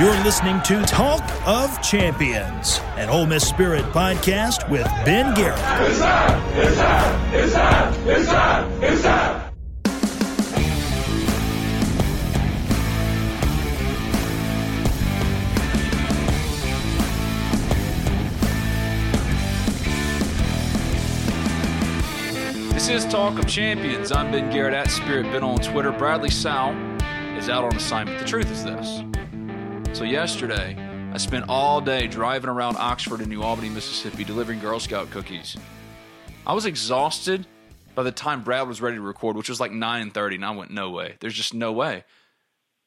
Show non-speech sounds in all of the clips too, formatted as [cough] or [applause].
You're listening to Talk of Champions, an Ole Miss Spirit podcast with Ben Garrett. It's up, it's up, it's up, it's up, it's up. This is Talk of Champions. I'm Ben Garrett at Spirit Ben on Twitter. Bradley Sowell is out on assignment. The truth is this so, yesterday, I spent all day driving around Oxford and New Albany, Mississippi, delivering Girl Scout cookies. I was exhausted by the time Brad was ready to record, which was like 9:30, and I went, "No way! There's just no way."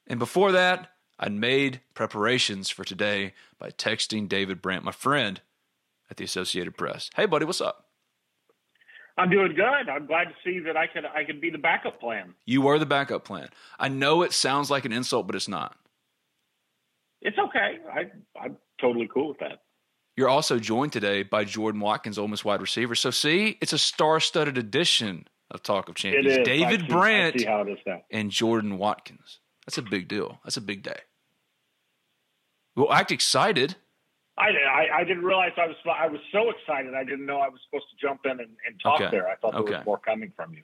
And before that, I'd made preparations for today by texting David Brandt, my friend at the Associated Press. Hey, buddy, what's up? I'm doing good. I'm glad to see that I could I could be the backup plan. You were the backup plan. I know it sounds like an insult, but it's not. It's okay. I I'm totally cool with that. You're also joined today by Jordan Watkins, Ole Miss wide receiver. So see, it's a star-studded edition of Talk of Champions. David see, Brandt and and Jordan Watkins. That's a big deal. That's a big day. Well, act excited. I, I, I didn't realize I was I was so excited. I didn't know I was supposed to jump in and, and talk Okay. there. I thought there Okay. was more coming from you.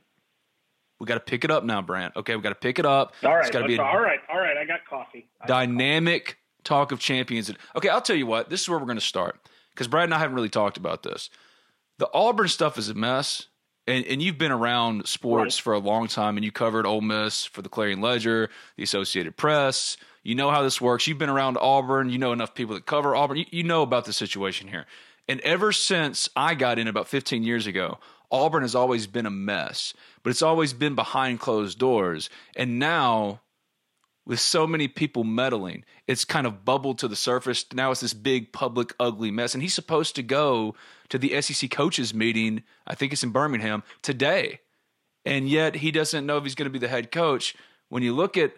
We got to pick it up now, Brandt. Okay, we got to pick it up. All right, it's gotta be a, all right, all right. I got coffee. I got dynamic talk of champions. Okay, I'll tell you what. This is where we're going to start because Brad and I haven't really talked about this. The Auburn stuff is a mess, and and you've been around sports Right. for a long time, and you covered Ole Miss for the Clarion Ledger, the Associated Press. You know how this works. You've been around Auburn. You know enough people that cover Auburn. You, you know about the situation here. And ever since I got in about 15 years ago, Auburn has always been a mess, but it's always been behind closed doors. And now with so many people meddling, it's kind of bubbled to the surface. Now it's this big, public, ugly mess. And he's supposed to go to the SEC coaches meeting, I think it's in Birmingham, today. And yet he doesn't know if he's going to be the head coach. When you look at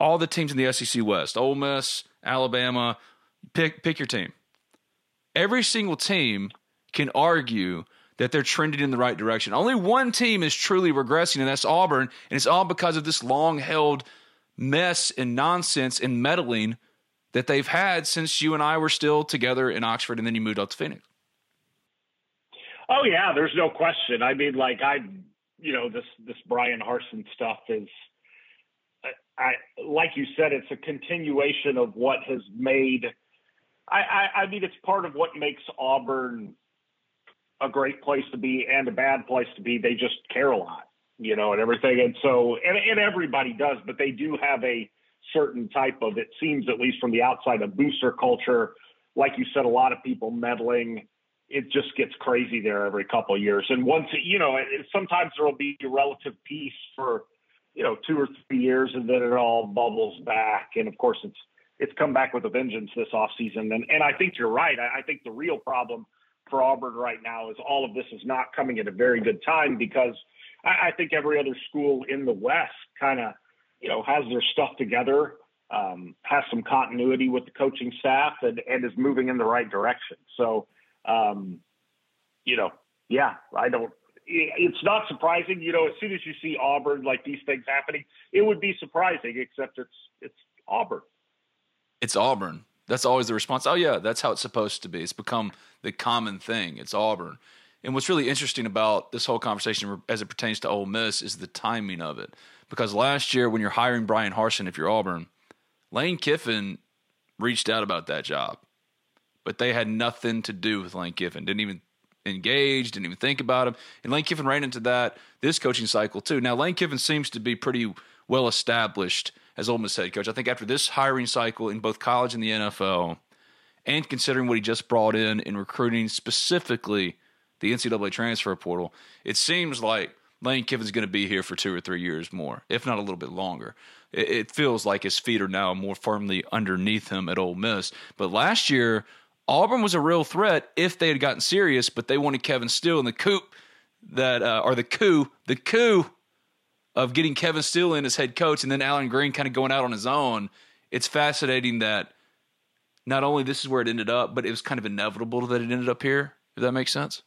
all the teams in the SEC West, Ole Miss, Alabama, pick, pick your team. Every single team can argue that they're trending in the right direction. Only one team is truly regressing, and that's Auburn. And it's all because of this long held mess and nonsense and meddling that they've had since you and I were still together in Oxford and then you moved out to Phoenix. Oh yeah, there's no question. I mean, like I, you know, this this Bryan Harsin stuff is, I, I like you said, it's a continuation of what has made. I, I, I mean, it's part of what makes Auburn a great place to be and a bad place to be. They just care a lot, you know, and everything. And so, and, and everybody does, but they do have a certain type of, it seems at least from the outside, a booster culture. Like you said, a lot of people meddling it just gets crazy there every couple of years. And once, you know, it, it- sometimes there will be relative peace for, you know, two or three years, and then it all bubbles back. And of course, it's it's come back with a vengeance this offseason. And and I think you're right. I, I think the real problem for Auburn right now is all of this is not coming at a very good time because I, I think every other school in the West kind of, you know, has their stuff together. um, has some continuity with the coaching staff and, and is moving in the right direction. So, um, you know, yeah, I don't. It's not surprising, you know. As soon as you see Auburn, like these things happening, it would be surprising. Except it's it's Auburn. It's Auburn. That's always the response. Oh yeah, that's how it's supposed to be. It's become the common thing. It's Auburn. And what's really interesting about this whole conversation as it pertains to Ole Miss is the timing of it. Because last year, when you're hiring Bryan Harsin, if you're Auburn, Lane Kiffin reached out about that job, but they had nothing to do with Lane Kiffin. Didn't even engage, didn't even think about him. And Lane Kiffin ran into that this coaching cycle too. Now Lane Kiffin seems to be pretty well established as Ole Miss head coach. I think after this hiring cycle in both college and the NFL, and considering what he just brought in in recruiting specifically the NCAA transfer portal, it seems like Lane Kiffin's going to be here for two or three years more, if not a little bit longer. It, it feels like his feet are now more firmly underneath him at Ole Miss. But last year, Auburn was a real threat if they had gotten serious, but they wanted Kevin Steele in the coup that, uh, or the coup, the coup of getting Kevin Steele in as head coach and then Allen Greene kind of going out on his own. It's fascinating that not only this is where it ended up, but it was kind of inevitable that it ended up here. If that makes sense.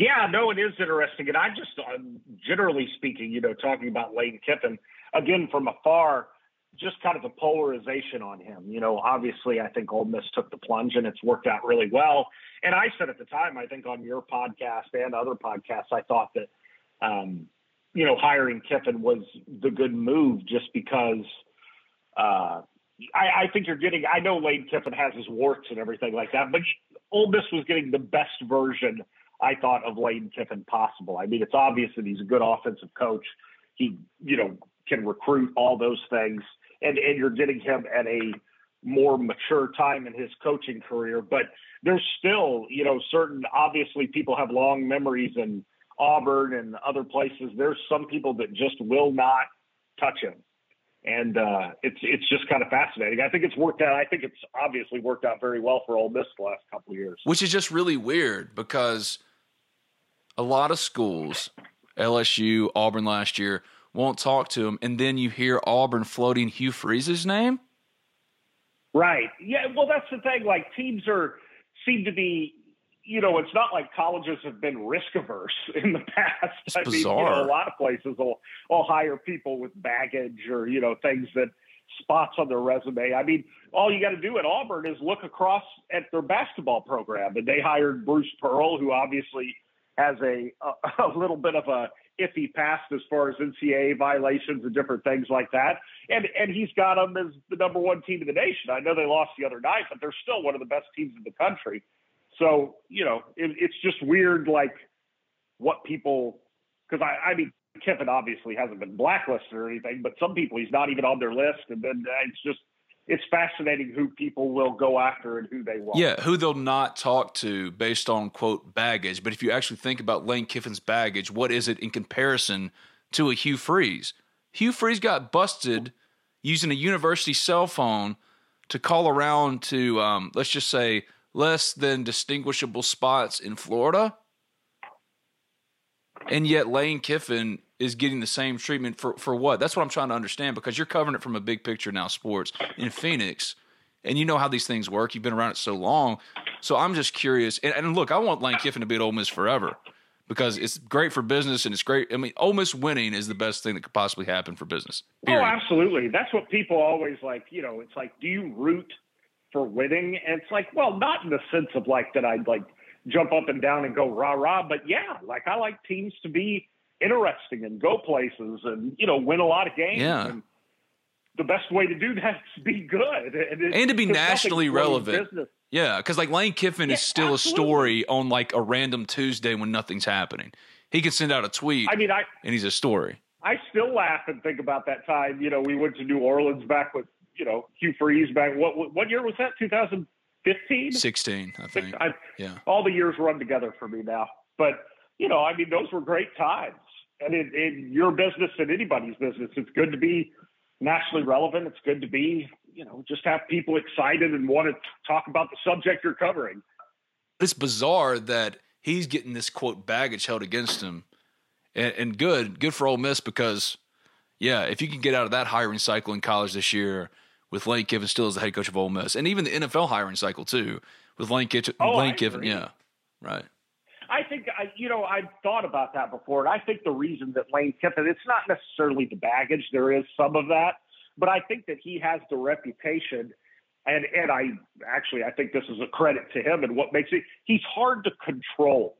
Yeah, no, it is interesting, and I just, uh, generally speaking, you know, talking about Lane Kiffin again from afar, just kind of the polarization on him. You know, obviously, I think Ole Miss took the plunge, and it's worked out really well. And I said at the time, I think on your podcast and other podcasts, I thought that, um, you know, hiring Kiffin was the good move, just because. Uh, I, I think you're getting. I know Lane Kiffin has his warts and everything like that, but Ole Miss was getting the best version I thought of Lane Kiffin possible. I mean, it's obvious that he's a good offensive coach. He, you know, can recruit all those things, and and you're getting him at a more mature time in his coaching career. But there's still, you know, certain obviously people have long memories in Auburn and other places. There's some people that just will not touch him. And uh, it's it's just kind of fascinating. I think it's worked out. I think it's obviously worked out very well for Ole Miss the last couple of years. Which is just really weird because a lot of schools, LSU, Auburn last year, won't talk to him, and then you hear Auburn floating Hugh Freeze's name. Right. Yeah. Well, that's the thing. Like teams are seem to be. You know, it's not like colleges have been risk averse [laughs] in the past. It's I bizarre. mean, you know, a lot of places will, will hire people with baggage or you know things that spots on their resume. I mean, all you got to do at Auburn is look across at their basketball program, and they hired Bruce Pearl, who obviously has a, a, [laughs] a little bit of a iffy past as far as NCAA violations and different things like that. And and he's got them as the number one team in the nation. I know they lost the other night, but they're still one of the best teams in the country. So you know, it, it's just weird, like what people because I, I mean Kiffin obviously hasn't been blacklisted or anything, but some people he's not even on their list, and then uh, it's just it's fascinating who people will go after and who they won't. Yeah, who they'll not talk to based on quote baggage. But if you actually think about Lane Kiffin's baggage, what is it in comparison to a Hugh Freeze? Hugh Freeze got busted using a university cell phone to call around to um, let's just say less than distinguishable spots in Florida. And yet Lane Kiffin is getting the same treatment for for what? That's what I'm trying to understand because you're covering it from a big picture now, sports in Phoenix, and you know how these things work. You've been around it so long, so I'm just curious. And, and look, I want Lane Kiffin to be at Ole Miss forever because it's great for business and it's great. I mean, Ole Miss winning is the best thing that could possibly happen for business. Oh, period. Oh, absolutely. That's what people always like. You know, it's like, do you root for winning? And it's like, well, not in the sense of like that I'd like jump up and down and go rah rah, but yeah, like I like teams to be interesting and go places and you know win a lot of games. Yeah. And the best way to do [laughs] that is to be good and, it, and to be nationally relevant. business. Yeah, because like Lane Kiffin is still absolutely. a story on like a random Tuesday when nothing's happening. He can send out a tweet I mean, I and he's a story. I still laugh and think about that time. You know, we went to New Orleans back with you know Hugh Freeze back. What what, year was that? 2015. 16, I think. I, Yeah. all the years run together for me now. But you know, I mean, those were great times. And in, in your business and anybody's business, it's good to be nationally relevant. It's good to be, you know, just have people excited and want to talk about the subject you're covering. It's bizarre that he's getting this quote baggage held against him. And, and good, good for Ole Miss because Yeah, if you can get out of that hiring cycle in college this year with Lane Kiffin still as the head coach of Ole Miss, and even the NFL hiring cycle too with Lane, Kitchen, oh, Lane Kiffin. Yeah, right. I think I, you know I've thought about that before, and I think the reason that Lane Kiffin it's not necessarily the baggage. There is some of that, but I think that he has the reputation, and and I actually I think this is a credit to him and what makes it he's hard to control.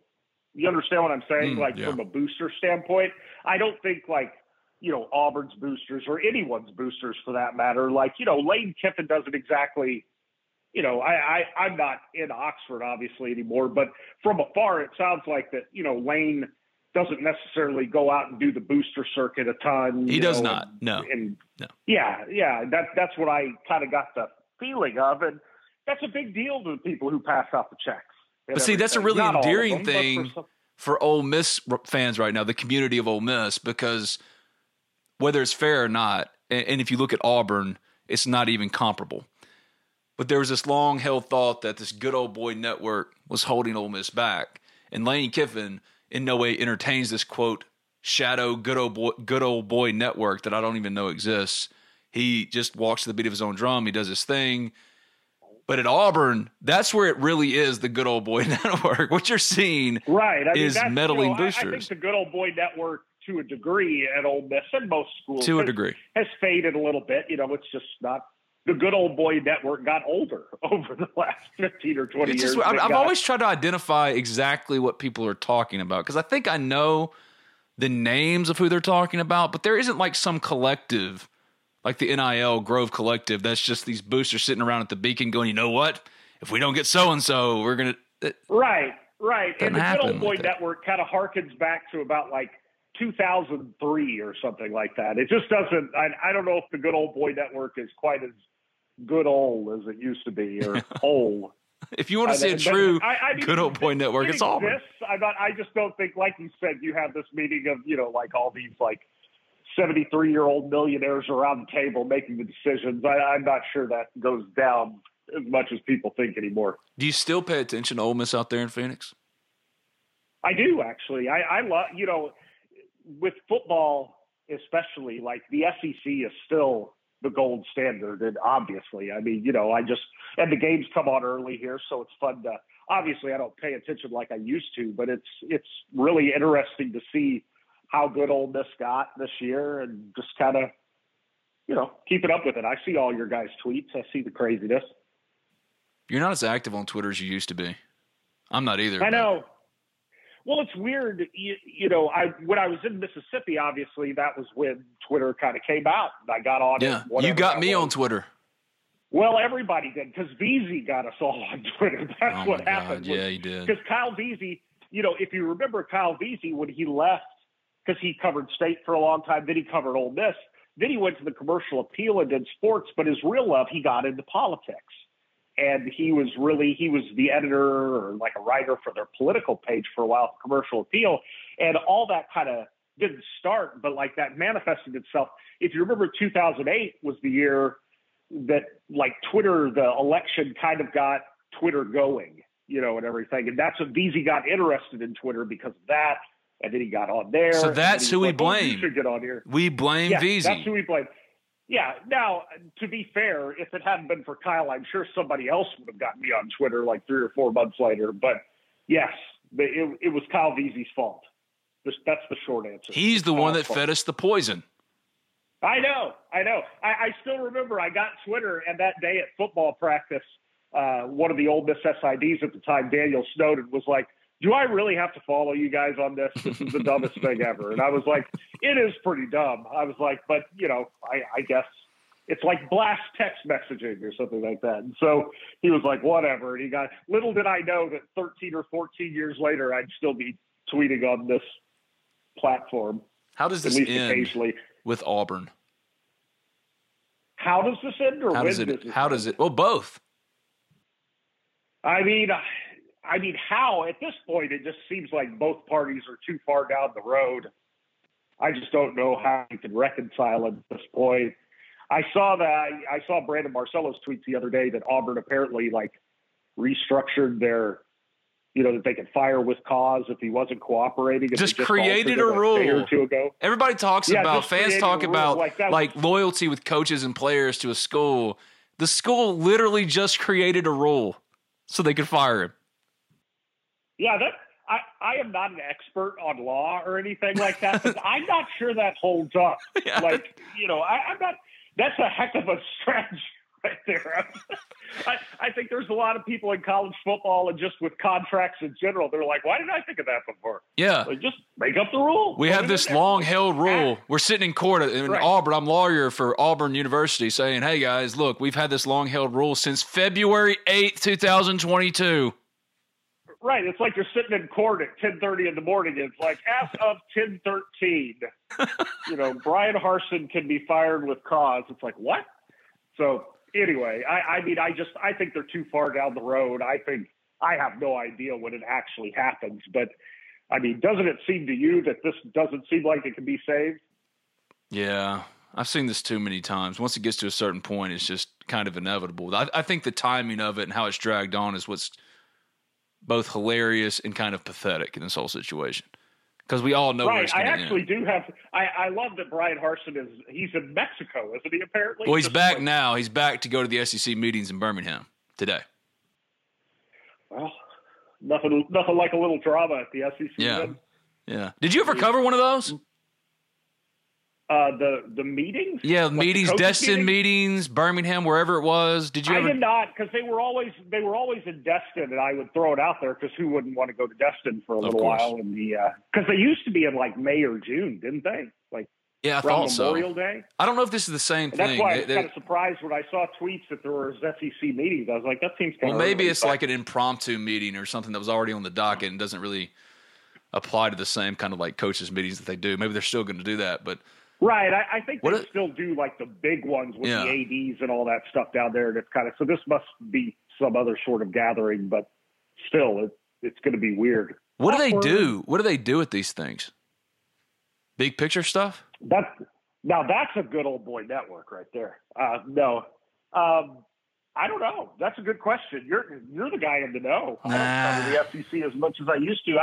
You understand what I'm saying? Mm, like yeah. from a booster standpoint, I don't think like you know Auburn's boosters or anyone's boosters for that matter. Like you know Lane Kiffin doesn't exactly you know, I, I I'm not in Oxford obviously anymore, but from afar it sounds like that. You know, Lane doesn't necessarily go out and do the booster circuit a ton. He does know, not. And, No. And No. yeah, yeah, that that's what I kind of got the feeling of, and that's a big deal to the people who pass out the checks. But see, that's a really Not endearing them, but for thing some- for Ole Miss fans right now, the community of Ole Miss, because whether it's fair or not, and, if you look at Auburn, it's not even comparable. But there was this long held thought that this good old boy network was holding Ole Miss back. And Lane Kiffin in no way entertains this quote shadow good old boy good old boy network that I don't even know exists. He just walks to the beat of his own drum, he does his thing. But at Auburn, that's where it really is the good old boy [laughs] network. What you're seeing right I mean, is meddling you know, I- I, boosters. think the good old boy network to a degree at Ole Miss and most schools to a degree. has faded a little bit. You know, it's just not the good old boy network got older [laughs] over the last 15 or 20 It's years. just, I've, always tried to identify exactly what people are talking about because I think I know the names of who they're talking about, but there isn't like some collective, like the NIL Grove Collective, that's just these boosters sitting around at the beacon going, you know what? If we don't get so and so, we're going to. Right, right. And the good old boy like network kind of harkens back to about like 2003 or something like that. It just doesn't, I, I don't know if the good old boy network is quite as good old as it used to be or [laughs] old. If you want to see a true I- I mean, good old boy it- network, it it's all. I, not, I just don't think, like you said, you have this meeting of, you know, like all these like 73 year old millionaires around the table making the decisions. I, I'm not sure that goes down as much as people think anymore. Do you still pay attention to Ole Miss out there in Phoenix? I do actually. I, I love, you know, with football, especially like the SEC is still the gold standard. And obviously, I mean, you know, I just, and the games come on early here. So it's fun to, obviously I don't pay attention like I used to, but it's, it's really interesting to see how good Ole Miss got this year and just kind of, you know, keeping up with it. I see all your guys' tweets. I see the craziness. You're not as active on Twitter as you used to be. I'm not either. I know. Well, it's weird. You, you know, I when I was in Mississippi, obviously that was when Twitter kind of came out. I got on. it, Yeah, you got me on Twitter. Well, everybody did because Veazey got us all on [laughs] Twitter. That's oh what happened. God, yeah, you did. Because Kyle Veazey, you know, if you remember Kyle Veazey when he left, because he covered state for a long time, then he covered Ole Miss, then he went to the commercial appeal and did sports. But his real love, he got into politics, and he was really he was the editor or like a writer for their political page for a while, commercial appeal, and all that kind of didn't start, but like that manifested itself. If you remember, 2008 was the year that like Twitter, the election kind of got Twitter going, you know, and everything. And that's when Veazey got interested in Twitter because of that. And then he got on there. So that's who we "Oh, blame. should get on here. We blame Yeah, Veazey. that's who we blame. Yeah. Now, to be fair, if it hadn't been for Kyle, I'm sure somebody else would have gotten me on Twitter like three or four months later. But yes, it, it was Kyle Veazey's fault. That's the short answer. He's the one that fault. fed us the poison. I know, I know. I, I still remember I got Twitter, and that day at football practice, uh, one of the Ole Miss SIDs at the time, Daniel Snowden, was like, "Do I really have to follow you guys on this? This is the [laughs] dumbest thing ever." And I was like, "It is pretty dumb." I was like, "But you know, I, I guess." It's like blast text messaging or something like that. And so he was like, whatever. And he got, little did I know that 13 or 14 years later, I'd still be tweeting on this platform, How does at this least end occasionally. with Auburn? How does this end or How when does it? this How end? does it? Well, both. I mean, I mean, how at this point it just seems like both parties are too far down the road. I just don't know how you can reconcile at this point. I saw that I saw Brandon Marcello's tweets the other day that Auburn apparently like restructured their you know, that they could fire with cause if he wasn't cooperating. Just, just created a rule a or two ago. Everybody talks yeah, about fans talk about like, like loyalty with coaches and players to a school. The school literally just created a rule so they could fire him. Yeah, that I, I am not an expert on law or anything like that, but [laughs] I'm not sure that holds up. Yeah. Like, you know, I, I'm not. That's a heck of a stretch [laughs] right there. I, I think there's a lot of people in college football and just with contracts in general, they're like, why didn't I think of that before? Yeah. Like, just make up the rule. We have this long held rule. We're sitting in court in right. Auburn. I'm lawyer for Auburn University saying, hey guys, look, we've had this long held rule since February 8th, 2022. Right. It's like you're sitting in court at 1030 in the morning. It's like, as of 1013, you know, [laughs] Bryan Harsin can be fired with cause. It's like, what? So anyway, I, I mean, I just I think they're too far down the road. I think I have no idea when it actually happens, but I mean, doesn't it seem to you that this doesn't seem like it can be saved? Yeah, I've seen this too many times. Once it gets to a certain point, it's just kind of inevitable. I, I think the timing of it and how it's dragged on is what's both hilarious and kind of pathetic in this whole situation because we all know right. I actually end. do have. I, I love that Bryan Harsin is. He's in Mexico, isn't he? Apparently. Well, he's Just back like, now. He's back to go to the SEC meetings in Birmingham today. Well, nothing. Nothing like a little drama at the SEC. Yeah. Then. Yeah. Did you ever cover one of those? Uh, the the meetings. Yeah, like meetings, Destin meetings? Birmingham, wherever it was. Did you? I ever? did not because they were always they were always in Destin, and I would throw it out there because who wouldn't want to go to Destin for a little while? in the because uh, they used to be in like May or June, didn't they? Like yeah, I thought Memorial so. Day. I don't know if this is the same and thing. That's why I was kind of surprised when I saw tweets that there were SEC meetings. I was like, that seems kind well, of maybe it's like an impromptu meeting or something that was already on the docket and doesn't really apply to the same kind of like coaches meetings that they do. Maybe they're still going to do that, but Right. I, I think they it, still do like the big ones with yeah. the ADs and all that stuff down there. And it's kind of so this must be some other sort of gathering, but still, it, it's going to be weird. What do they do? What do they do with these things? Big picture stuff. That's now that's a good old boy network right there. Uh, no, um, I don't know. That's a good question. You're you're the guy in the know. Nah. I don't cover the SEC as much as I used to.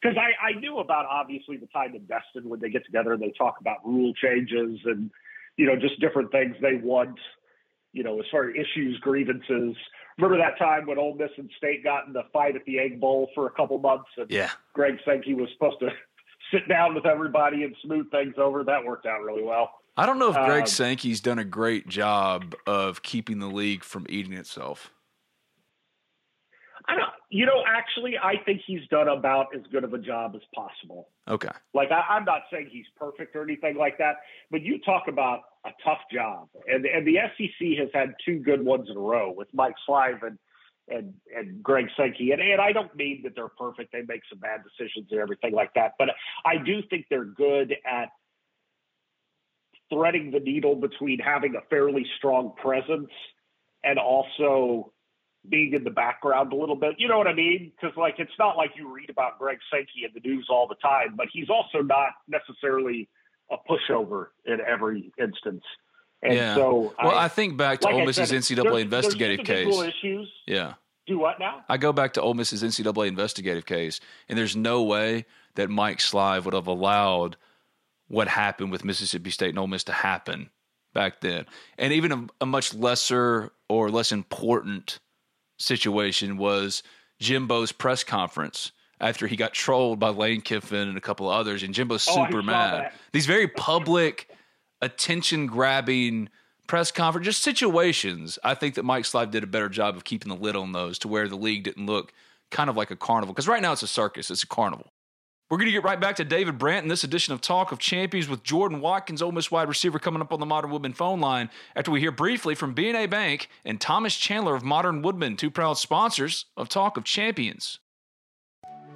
Because I, I, knew about obviously the time in Destin when they get together and they talk about rule changes and you know just different things they want. You know, as far as issues, grievances. Remember that time when Ole Miss and State got in the fight at the Egg Bowl for a couple months, and yeah. Greg Sankey was supposed to [laughs] sit down with everybody and smooth things over. That worked out really well. I don't know if Greg um, Sankey's done a great job of keeping the league from eating itself. I don't, you know, actually, I think he's done about as good of a job as possible. Okay. Like, I, am not saying he's perfect or anything like that, but you talk about a tough job. And, and the SEC has had two good ones in a row with Mike Slive and, and, and Greg Sankey. And, and I don't mean that they're perfect. They make some bad decisions and everything like that. But I do think they're good at threading the needle between having a fairly strong presence and also being in the background a little bit. You know what I mean? Because like it's not like you read about Greg Sankey in the news all the time, but he's also not necessarily a pushover in every instance. And yeah. so, well, I, I think back to like Ole Miss's NCAA there's, investigative there's case. Issues. Yeah. Do what now? I go back to Ole Miss's NCAA investigative case, and there's no way that Mike Slive would have allowed what happened with Mississippi State and Ole Miss to happen back then. And even a, a much lesser or less important situation was Jimbo's press conference after he got trolled by Lane Kiffin and a couple of others, and Jimbo's oh, super mad. That. These very public, attention grabbing press conference, just situations. I think that Mike Slive did a better job of keeping the lid on those to where the league didn't look kind of like a carnival. Because right now it's a circus, it's a carnival. We're going to get right back to David Brandt in this edition of Talk of Champions with Jordan Watkins, Ole Miss wide receiver, coming up on the Modern Woodmen phone line after we hear briefly from BNA Bank and Thomas Chandler of Modern Woodmen, two proud sponsors of Talk of Champions.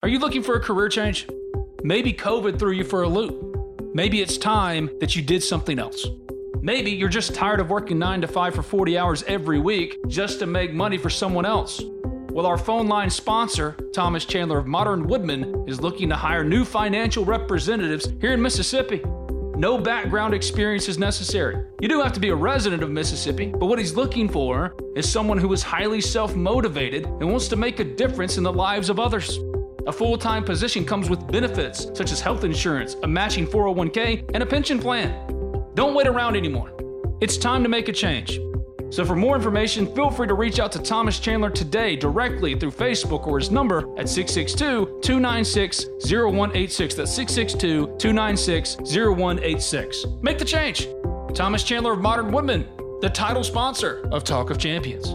Are you looking for a career change? Maybe COVID threw you for a loop. Maybe it's time that you did something else. Maybe you're just tired of working 9 to 5 for 40 hours every week just to make money for someone else. Well, our phone line sponsor, Thomas Chandler of Modern Woodmen, is looking to hire new financial representatives here in Mississippi. No background experience is necessary. You do have to be a resident of Mississippi, but what he's looking for is someone who is highly self motivated and wants to make a difference in the lives of others. A full time position comes with benefits such as health insurance, a matching 401k, and a pension plan. Don't wait around anymore. It's time to make a change. So, for more information, feel free to reach out to Thomas Chandler today directly through Facebook or his number at 662 296 0186. That's 662 296 0186. Make the change. Thomas Chandler of Modern Woodmen, the title sponsor of Talk of Champions.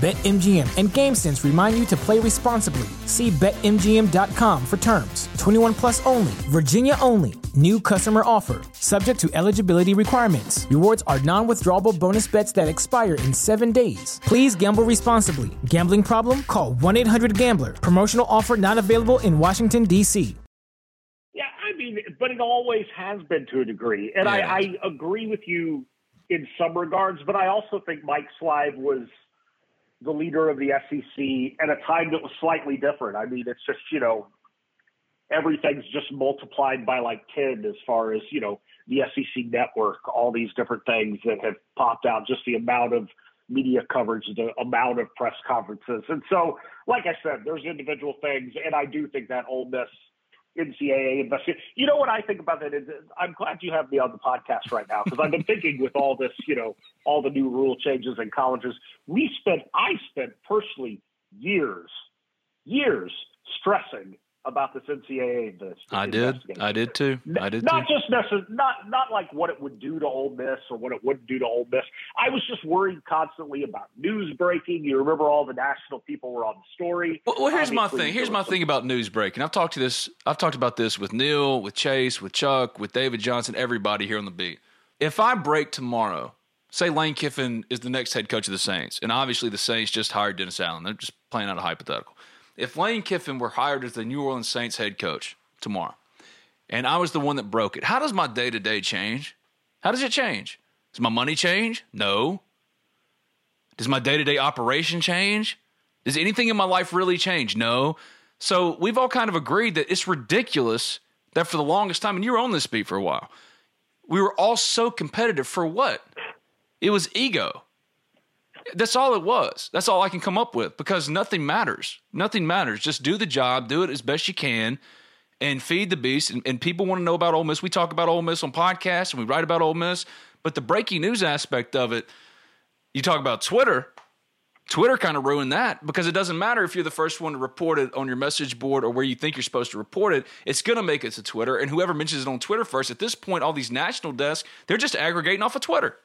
BetMGM and GameSense remind you to play responsibly. See BetMGM.com for terms. 21 plus only, Virginia only. New customer offer, subject to eligibility requirements. Rewards are non withdrawable bonus bets that expire in seven days. Please gamble responsibly. Gambling problem? Call 1 800 Gambler. Promotional offer not available in Washington, D.C. Yeah, I mean, but it always has been to a degree. And I, I agree with you in some regards, but I also think Mike Slive was the leader of the SEC at a time that was slightly different. I mean, it's just, you know, everything's just multiplied by like 10 as far as, you know, the SEC network, all these different things that have popped out, just the amount of media coverage, the amount of press conferences. And so, like I said, there's individual things, and I do think that Ole Miss NCAA investigation. You know what I think about that is I'm glad you have me on the podcast right now because I've been thinking with all this, you know, all the new rule changes in colleges. We spent, I spent personally years, years stressing about this NCAA this. I did. I did too. I did not too. just necessarily, not not like what it would do to Ole Miss or what it wouldn't do to Ole Miss. I was just worried constantly about news breaking. You remember all the national people were on the story. Well, well here's Obviously, my thing. Here's my some- thing about news breaking. I've talked to this. I've talked about this with Neil, with Chase, with Chuck, with David Johnson, everybody here on the beat. If I break tomorrow, say Lane Kiffin is the next head coach of the Saints, and obviously the Saints just hired Dennis Allen. They're just playing out a hypothetical. If Lane Kiffin were hired as the New Orleans Saints head coach tomorrow, and I was the one that broke it, how does my day to day change? How does it change? Does my money change? No. Does my day to day operation change? Does anything in my life really change? No. So we've all kind of agreed that it's ridiculous that for the longest time, and you were on this beat for a while, we were all so competitive for what? It was ego. That's all it was. That's all I can come up with because nothing matters. Nothing matters. Just do the job, do it as best you can, and feed the beast. And, and people want to know about Ole Miss. We talk about Ole Miss on podcasts and we write about Ole Miss, but the breaking news aspect of it, you talk about Twitter. Twitter kind of ruined that because it doesn't matter if you're the first one to report it on your message board or where you think you're supposed to report it. It's going to make it to Twitter, and whoever mentions it on Twitter first. At this point, all these national desks they're just aggregating off of Twitter.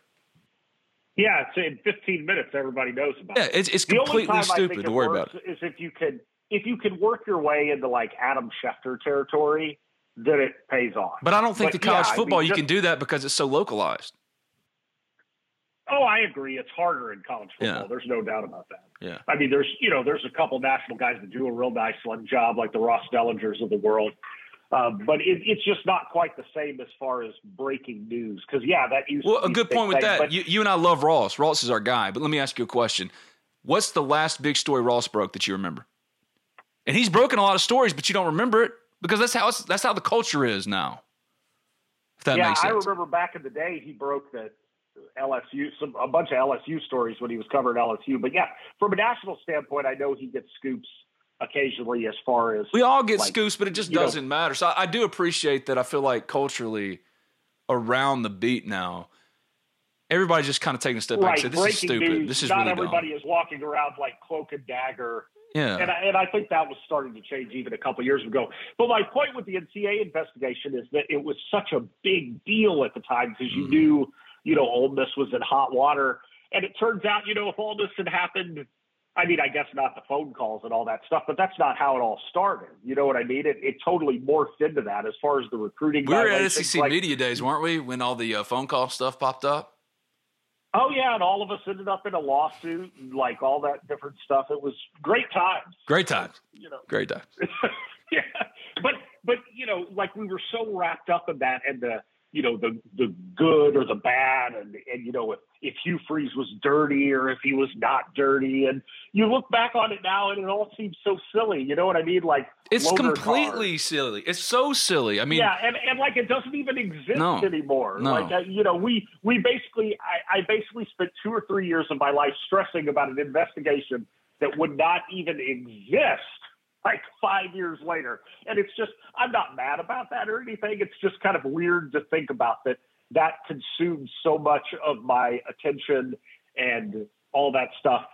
Yeah, it's in 15 minutes. Everybody knows about Yeah, it. it's it's The completely I stupid to worry about it. Is if you can if you can work your way into like Adam Schefter territory, then it pays off. But I don't think But the college yeah, I football mean, you just- can do that because it's so localized. Oh, I agree. It's harder in college football. Yeah. There's no doubt about that. Yeah. I mean, there's you know, there's a couple national guys that do a real nice job, like the Ross Dellengers of the world. Uh, but it, it's just not quite the same as far as breaking news. Because yeah, that used Well, a good point with thing, that. You, you and I love Ross. Ross is our guy. But let me ask you a question. What's the last big story Ross broke that you remember? And he's broken a lot of stories, but you don't remember it because that's how that's how the culture is now. If that yeah, makes I remember back in the day he broke the LSU some a bunch of LSU stories when he was covering LSU. But yeah, from a national standpoint, I know he gets scoops occasionally as far as we all get like, scoops, but it just doesn't matter. So I, I do appreciate that. I feel like culturally around the beat now, everybody's just kind of taking a step back and said, "This is stupid. news. this is not really everybody dumb." is walking around like cloak and dagger. Yeah, And I, and I think that was starting to change even a couple years ago. But my point with the NCAA investigation is that it was such a big deal at the time because you Mhm. knew, you know, Ole Miss was in hot water. And it turns out, you know, if all this had happened, I mean, I guess not the phone calls and all that stuff, but that's not how it all started. You know what I mean? It, it totally morphed into that as far as the recruiting. we were at SEC like- media days, weren't we? When all the uh, phone call stuff popped up. Oh yeah, and all of us ended up in a lawsuit and like all that different stuff. It was great times. Great times. You know, Great times. [laughs] yeah, but but you know, like we were so wrapped up in that and the you know the the good or the bad and and you know if if Hugh Freeze was dirty or if he was not dirty and you look back on it now and it all seems so silly. You know what I mean? Like It's completely silly. It's so silly. I mean, yeah, and, and like it doesn't even exist No. anymore. No. Like uh, you know, we we basically I, I basically spent two or three years of my life stressing about an investigation that would not even exist like five years later. And it's just I'm not mad about that or anything. It's just kind of weird to think about that that consumed so much of my attention and all that stuff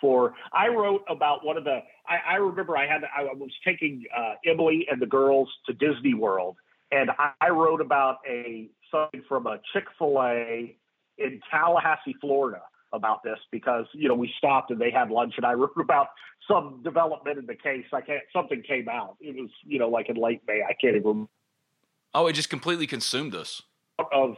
for I wrote about one of the I, I remember I had I was taking uh, Emily and the girls to Disney World and I, I wrote about a something from a Chick Fil A in Tallahassee, Florida about this because you know we stopped and they had lunch and I wrote [laughs] about some development in the case. I can't something came out. It was you know like in late May. I can't even oh, it just completely consumed us. of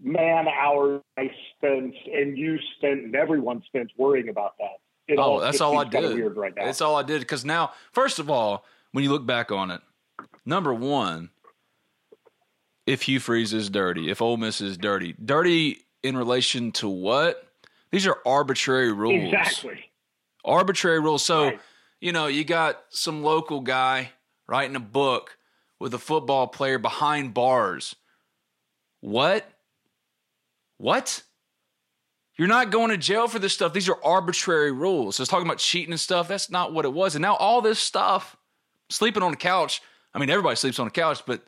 man hours I spent and you spent and everyone spent worrying about that. It Oh, that's just all I did. Weird right now. That's all I did. Because now, first of all, when you look back on it, number one, if Hugh Freeze is dirty, if Ole Miss is dirty, dirty in relation to what? These are arbitrary rules. exactly. Arbitrary rules. So, Right. you know, you got some local guy writing a book with a football player behind bars. What? What? You're not going to jail for this stuff. These are arbitrary rules. So it's talking about cheating and stuff. That's not what it was. And now all this stuff, sleeping on the couch. I mean, everybody sleeps on the couch, but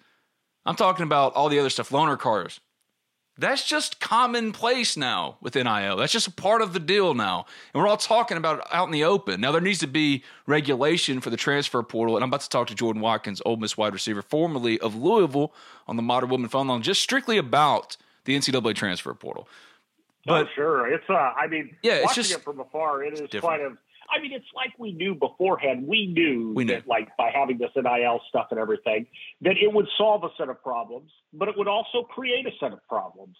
I'm talking about all the other stuff, loaner cars. That's just commonplace now with NIL. That's just a part of the deal now. And we're all talking about it out in the open. Now, there needs to be regulation for the transfer portal. And I'm about to talk to Jordan Watkins, Ole Miss wide receiver, formerly of Louisville, on the Modern Woodmen phone line, just strictly about the NCAA transfer portal. But oh, sure, it's uh, I mean, Yeah, it's watching just- it from afar, it is different. quite a. I mean, it's like we knew beforehand. We knew, We knew. that, like, by having this NIL stuff and everything, that it would solve a set of problems, but it would also create a set of problems.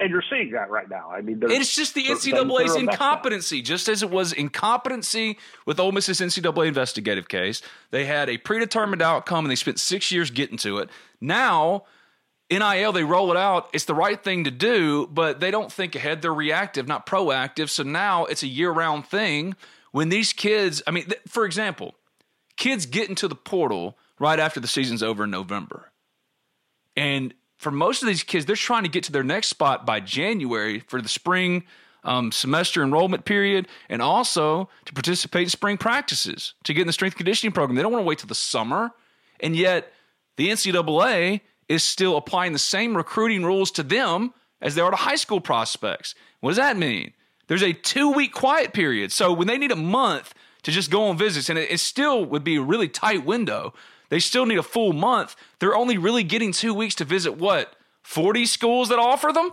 And you're seeing that right now. I mean, It's just the NCAA's are a mess now. incompetency, just as it was incompetency with Ole Miss's NCAA investigative case. They had a predetermined outcome and they spent six years getting to it. Now, NIL, they roll it out. It's the right thing to do, but they don't think ahead. They're reactive, not proactive. So now it's a year round thing. When these kids, I mean, th- for example, kids get into the portal right after the season's over in November. And for most of these kids, they're trying to get to their next spot by January for the spring um, semester enrollment period and also to participate in spring practices to get in the strength conditioning program. They don't want to wait till the summer. And yet, the NCAA is still applying the same recruiting rules to them as they are to high school prospects. What does that mean? There's a two week quiet period. So when they need a month to just go on visits, and it, it still would be a really tight window, they still need a full month. They're only really getting two weeks to visit what? 40 schools that offer them?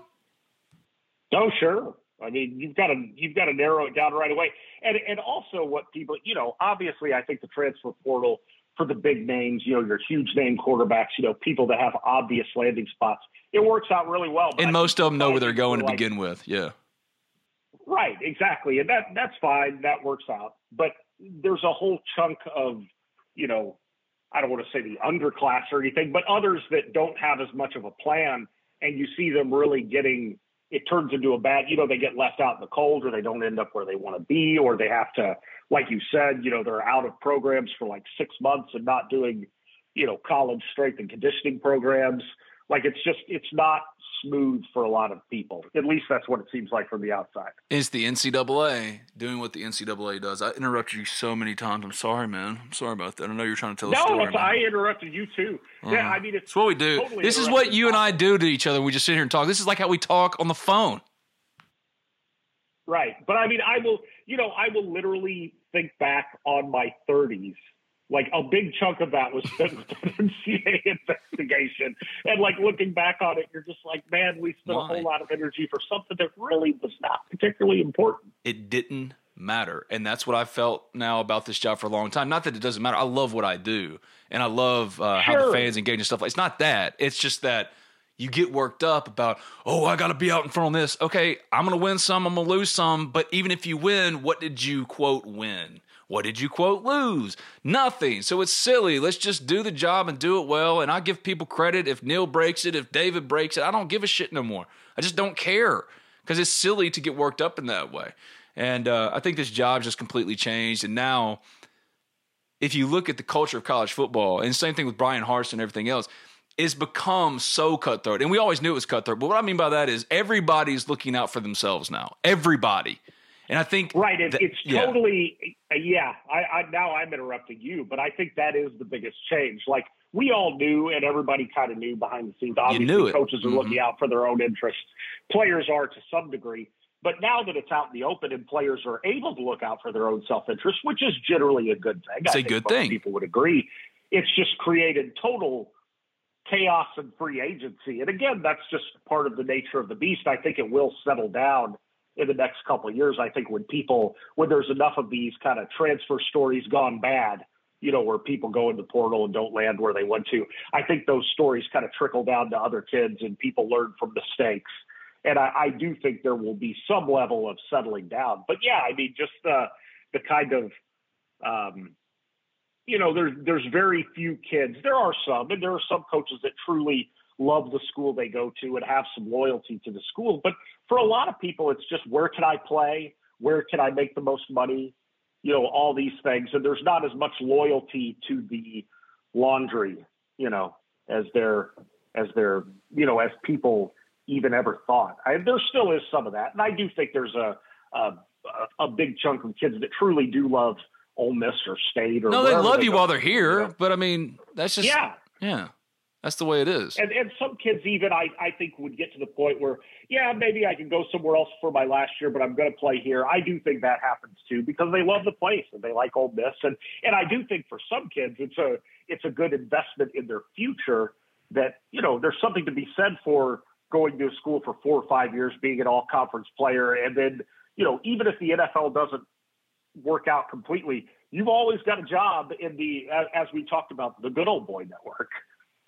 Oh, sure. I mean, you've got to you've got to narrow it down right away, and and also what people, you know, obviously, I think the transfer portal for the big names, you know, your huge name quarterbacks, you know, people that have obvious landing spots, it works out really well. But I And most of them know where they're going to like- begin with. Yeah. Right, exactly, and that that's fine. That works out. But there's a whole chunk of, you know, I don't want to say the underclass or anything, but others that don't have as much of a plan, and you see them really getting. It turns into a bad. You know, they get left out in the cold, or they don't end up where they want to be, or they have to, like you said, you know, they're out of programs for like six months and not doing, you know, college strength and conditioning programs, Like it's just it's not smooth for a lot of people. At least that's what it seems like from the outside. It's the NCAA doing what the NCAA does. I interrupted you so many times. I'm sorry, man. I'm sorry about that. I know you're trying to tell no, a story. No, I interrupted you too. Uh-huh. Yeah, I mean it's, it's what we do. Totally this is what you and I do to each other. We just sit here and talk. This is like how we talk on the phone. Right, but I mean, I will. You know, I will literally think back on my 30s like a big chunk of that was spent with the [laughs] NCAA investigation. And like looking back on it, you're just like, man, we spent Why? a whole lot of energy for something that really was not particularly important. It didn't matter. And that's what I felt now about this job for a long time. Not that it doesn't matter. I love what I do. And I love uh, sure. how the fans engage and stuff. It's not that. It's just that you get worked up about, oh, I got to be out in front of this. Okay, I'm going to win some, I'm going to lose some. But even if you win, what did you quote win? What did you quote lose? Nothing. So it's silly. Let's just do the job and do it well. And I give people credit if Neil breaks it, if David breaks it. I don't give a shit no more. I just don't care because it's silly to get worked up in that way. And uh, I think this job just completely changed. And now, if you look at the culture of college football, and same thing with Bryan Harsin and everything else, it's become so cutthroat. And we always knew it was cutthroat. But what I mean by that is everybody's looking out for themselves now. Everybody. And I think right, it, it's totally yeah. yeah I, I, now I'm interrupting you, but I think that is the biggest change. Like we all knew, and everybody kind of knew behind the scenes. Obviously, coaches are mm-hmm. looking out for their own interests. Players are to some degree, but now that it's out in the open and players are able to look out for their own self interest, which is generally a good thing. It's I a good thing. People would agree. It's just created total chaos and free agency. And again, that's just part of the nature of the beast. I think it will settle down in the next couple of years. I think when people, when there's enough of these kind of transfer stories gone bad, you know, where people go into portal and don't land where they want to, I think those stories kind of trickle down to other kids and people learn from mistakes. And I, I do think there will be some level of settling down. But yeah, I mean, just the the kind of um, you know, there's there's very few kids. There are some, and there are some coaches that truly love the school they go to and have some loyalty to the school. But for a lot of people, it's just where can I play? Where can I make the most money? You know, all these things. And there's not as much loyalty to the laundry, you know, as there, as there, you know, as people even ever thought. I, there still is some of that. And I do think there's a, a, a big chunk of kids that truly do love Ole Miss or State or no, they love they you while they're here. But I mean, that's just yeah, yeah. That's the way it is. And, and some kids even I, I think would get to the point where, yeah, maybe I can go somewhere else for my last year, but I'm going to play here. I do think that happens too because they love the place and they like Ole Miss. And and I do think for some kids it's a it's a good investment in their future that, you know, there's something to be said for going to a school for four or five years, being an all conference player, and then, you know, even if the NFL doesn't work out completely, you've always got a job in the as we talked about, the good old boy network.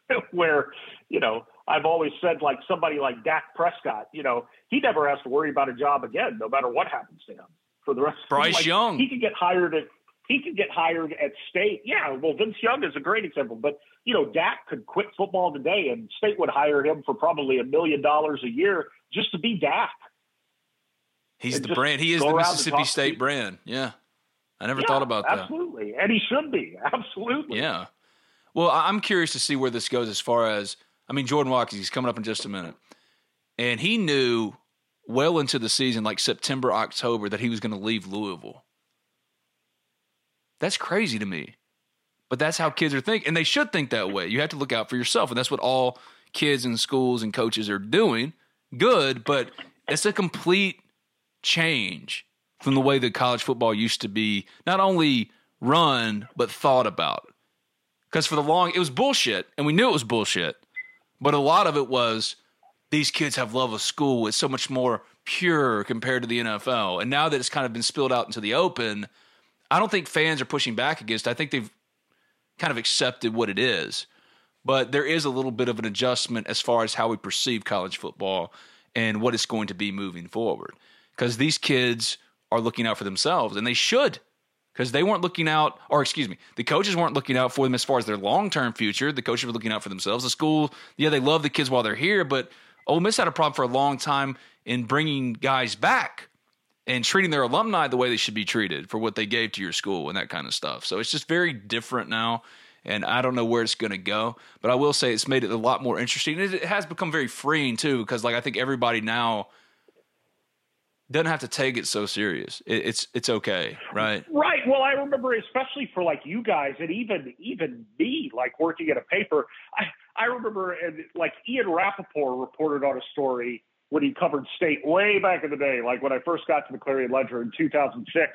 [laughs] where, you know, I've always said like somebody like Dak Prescott, you know, he never has to worry about a job again, no matter what happens to him for the rest. Bryce like, Young, he could get hired at he could get hired at State. Yeah, well, Vince Young is a great example, but you know, Dak could quit football today, and State would hire him for probably a million dollars a year just to be Dak. He's the brand. He is the Mississippi State brand. Yeah. I never yeah, thought about that. Absolutely. And he should be. [laughs] Absolutely. Yeah. Well, I'm curious to see where this goes as far as I mean, Jordan Watkins, he's coming up in just a minute. And he knew well into the season, like September, October, that he was going to leave Louisville. That's crazy to me. But that's how kids are thinking. And they should think that way. You have to look out for yourself. And that's what all kids and schools and coaches are doing. Good, but it's a complete change from the way that college football used to be not only run, but thought about. Because for the long, it was bullshit, and we knew it was bullshit. But a lot of it was these kids have love of school. It's so much more pure compared to the NFL. And now that it's kind of been spilled out into the open, I don't think fans are pushing back against. It. I think they've kind of accepted what it is. But there is a little bit of an adjustment as far as how we perceive college football and what it's going to be moving forward. Because these kids are looking out for themselves, and they should because they weren't looking out, or excuse me, the coaches weren't looking out for them as far as their long term future. The coaches were looking out for themselves. The school, yeah, they love the kids while they're here, but Ole Miss had a problem for a long time in bringing guys back and treating their alumni the way they should be treated for what they gave to your school and that kind of stuff. So it's just very different now. and I don't know where it's going to go. But I will say it's made it a lot more interesting. It, it has become very freeing too, because like I think everybody now doesn't have to take it so serious. It, it's it's okay, right? Right. Well, I remember, especially for like you guys, and even even me, like working at a paper. I I remember, and like Ian Rapoport reported on a story when he covered state way back in the day, like when I first got to the Clarion Ledger in 2006,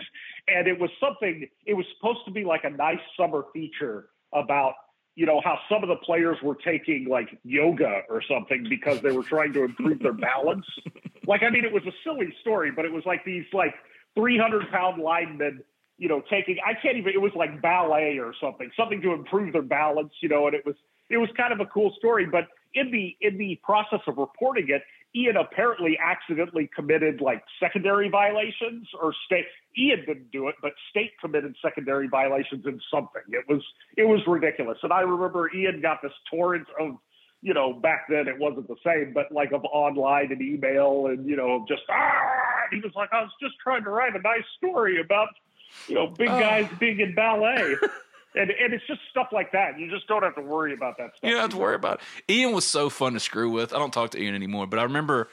and it was something. It was supposed to be like a nice summer feature about you know how some of the players were taking like yoga or something because they were trying to improve their balance. [laughs] Like I mean, it was a silly story, but it was like these like 300 pound linemen, you know, taking I can't even. It was like ballet or something, something to improve their balance, you know, and it was it was kind of a cool story. But in the in the process of reporting it, Ian apparently accidentally committed like secondary violations or state. Ian didn't do it, but state committed secondary violations in something. It was it was ridiculous. And I remember Ian got this torrent of, you know, back then it wasn't the same, but like of online and email and you know just ah. He was like, I was just trying to write a nice story about, you know, big guys being in ballet. [laughs] And, and it's just stuff like that. You just don't have to worry about that stuff. You don't have to worry about it. Ian was so fun to screw with. I don't talk to Ian anymore, but I remember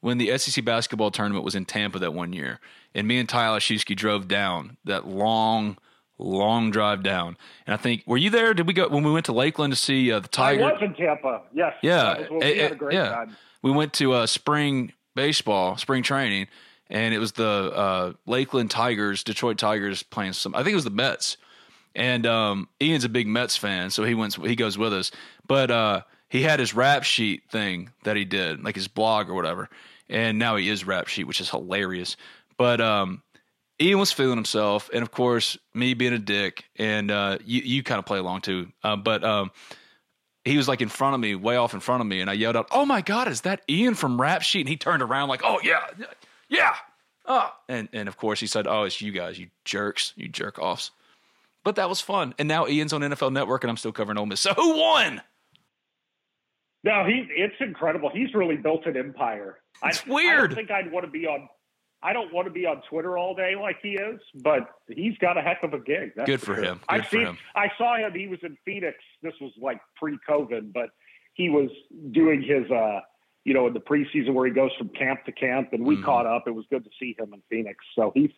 when the SEC basketball tournament was in Tampa that one year, and me and Tyler Shusky drove down that long, long drive down. And I think, were you there? Did we go when we went to Lakeland to see uh, the Tiger? I was in Tampa. Yes. Yeah, That we it- had a great yeah. time. We went to uh, spring baseball, spring training, and it was the uh, Lakeland Tigers, Detroit Tigers playing some. I think it was the Mets, and um, Ian's a big Mets fan, so he went. He goes with us, but uh, he had his rap sheet thing that he did, like his blog or whatever, and now he is rap sheet, which is hilarious. But um, Ian was feeling himself, and of course, me being a dick, and uh, you you kind of play along too. Uh, but um, he was like in front of me, way off in front of me, and I yelled out, "Oh my god, is that Ian from Rap Sheet?" And he turned around like, "Oh yeah, yeah." Oh. And and of course he said, "Oh, it's you guys, you jerks, you jerk offs." But that was fun. And now Ian's on NFL Network, and I'm still covering Ole Miss. So who won? No, he it's incredible. He's really built an empire. It's I, I weird. don't think I'd want to be on. I don't want to be on Twitter all day like he is, but he's got a heck of a gig. That's Good for sure. him. Good I've for seen. him. I saw him. He was in Phoenix. This was like pre-COVID, but he was doing his, uh, you know, in the preseason where he goes from camp to camp, and we Mhm. caught up. It was good to see him in Phoenix. So he's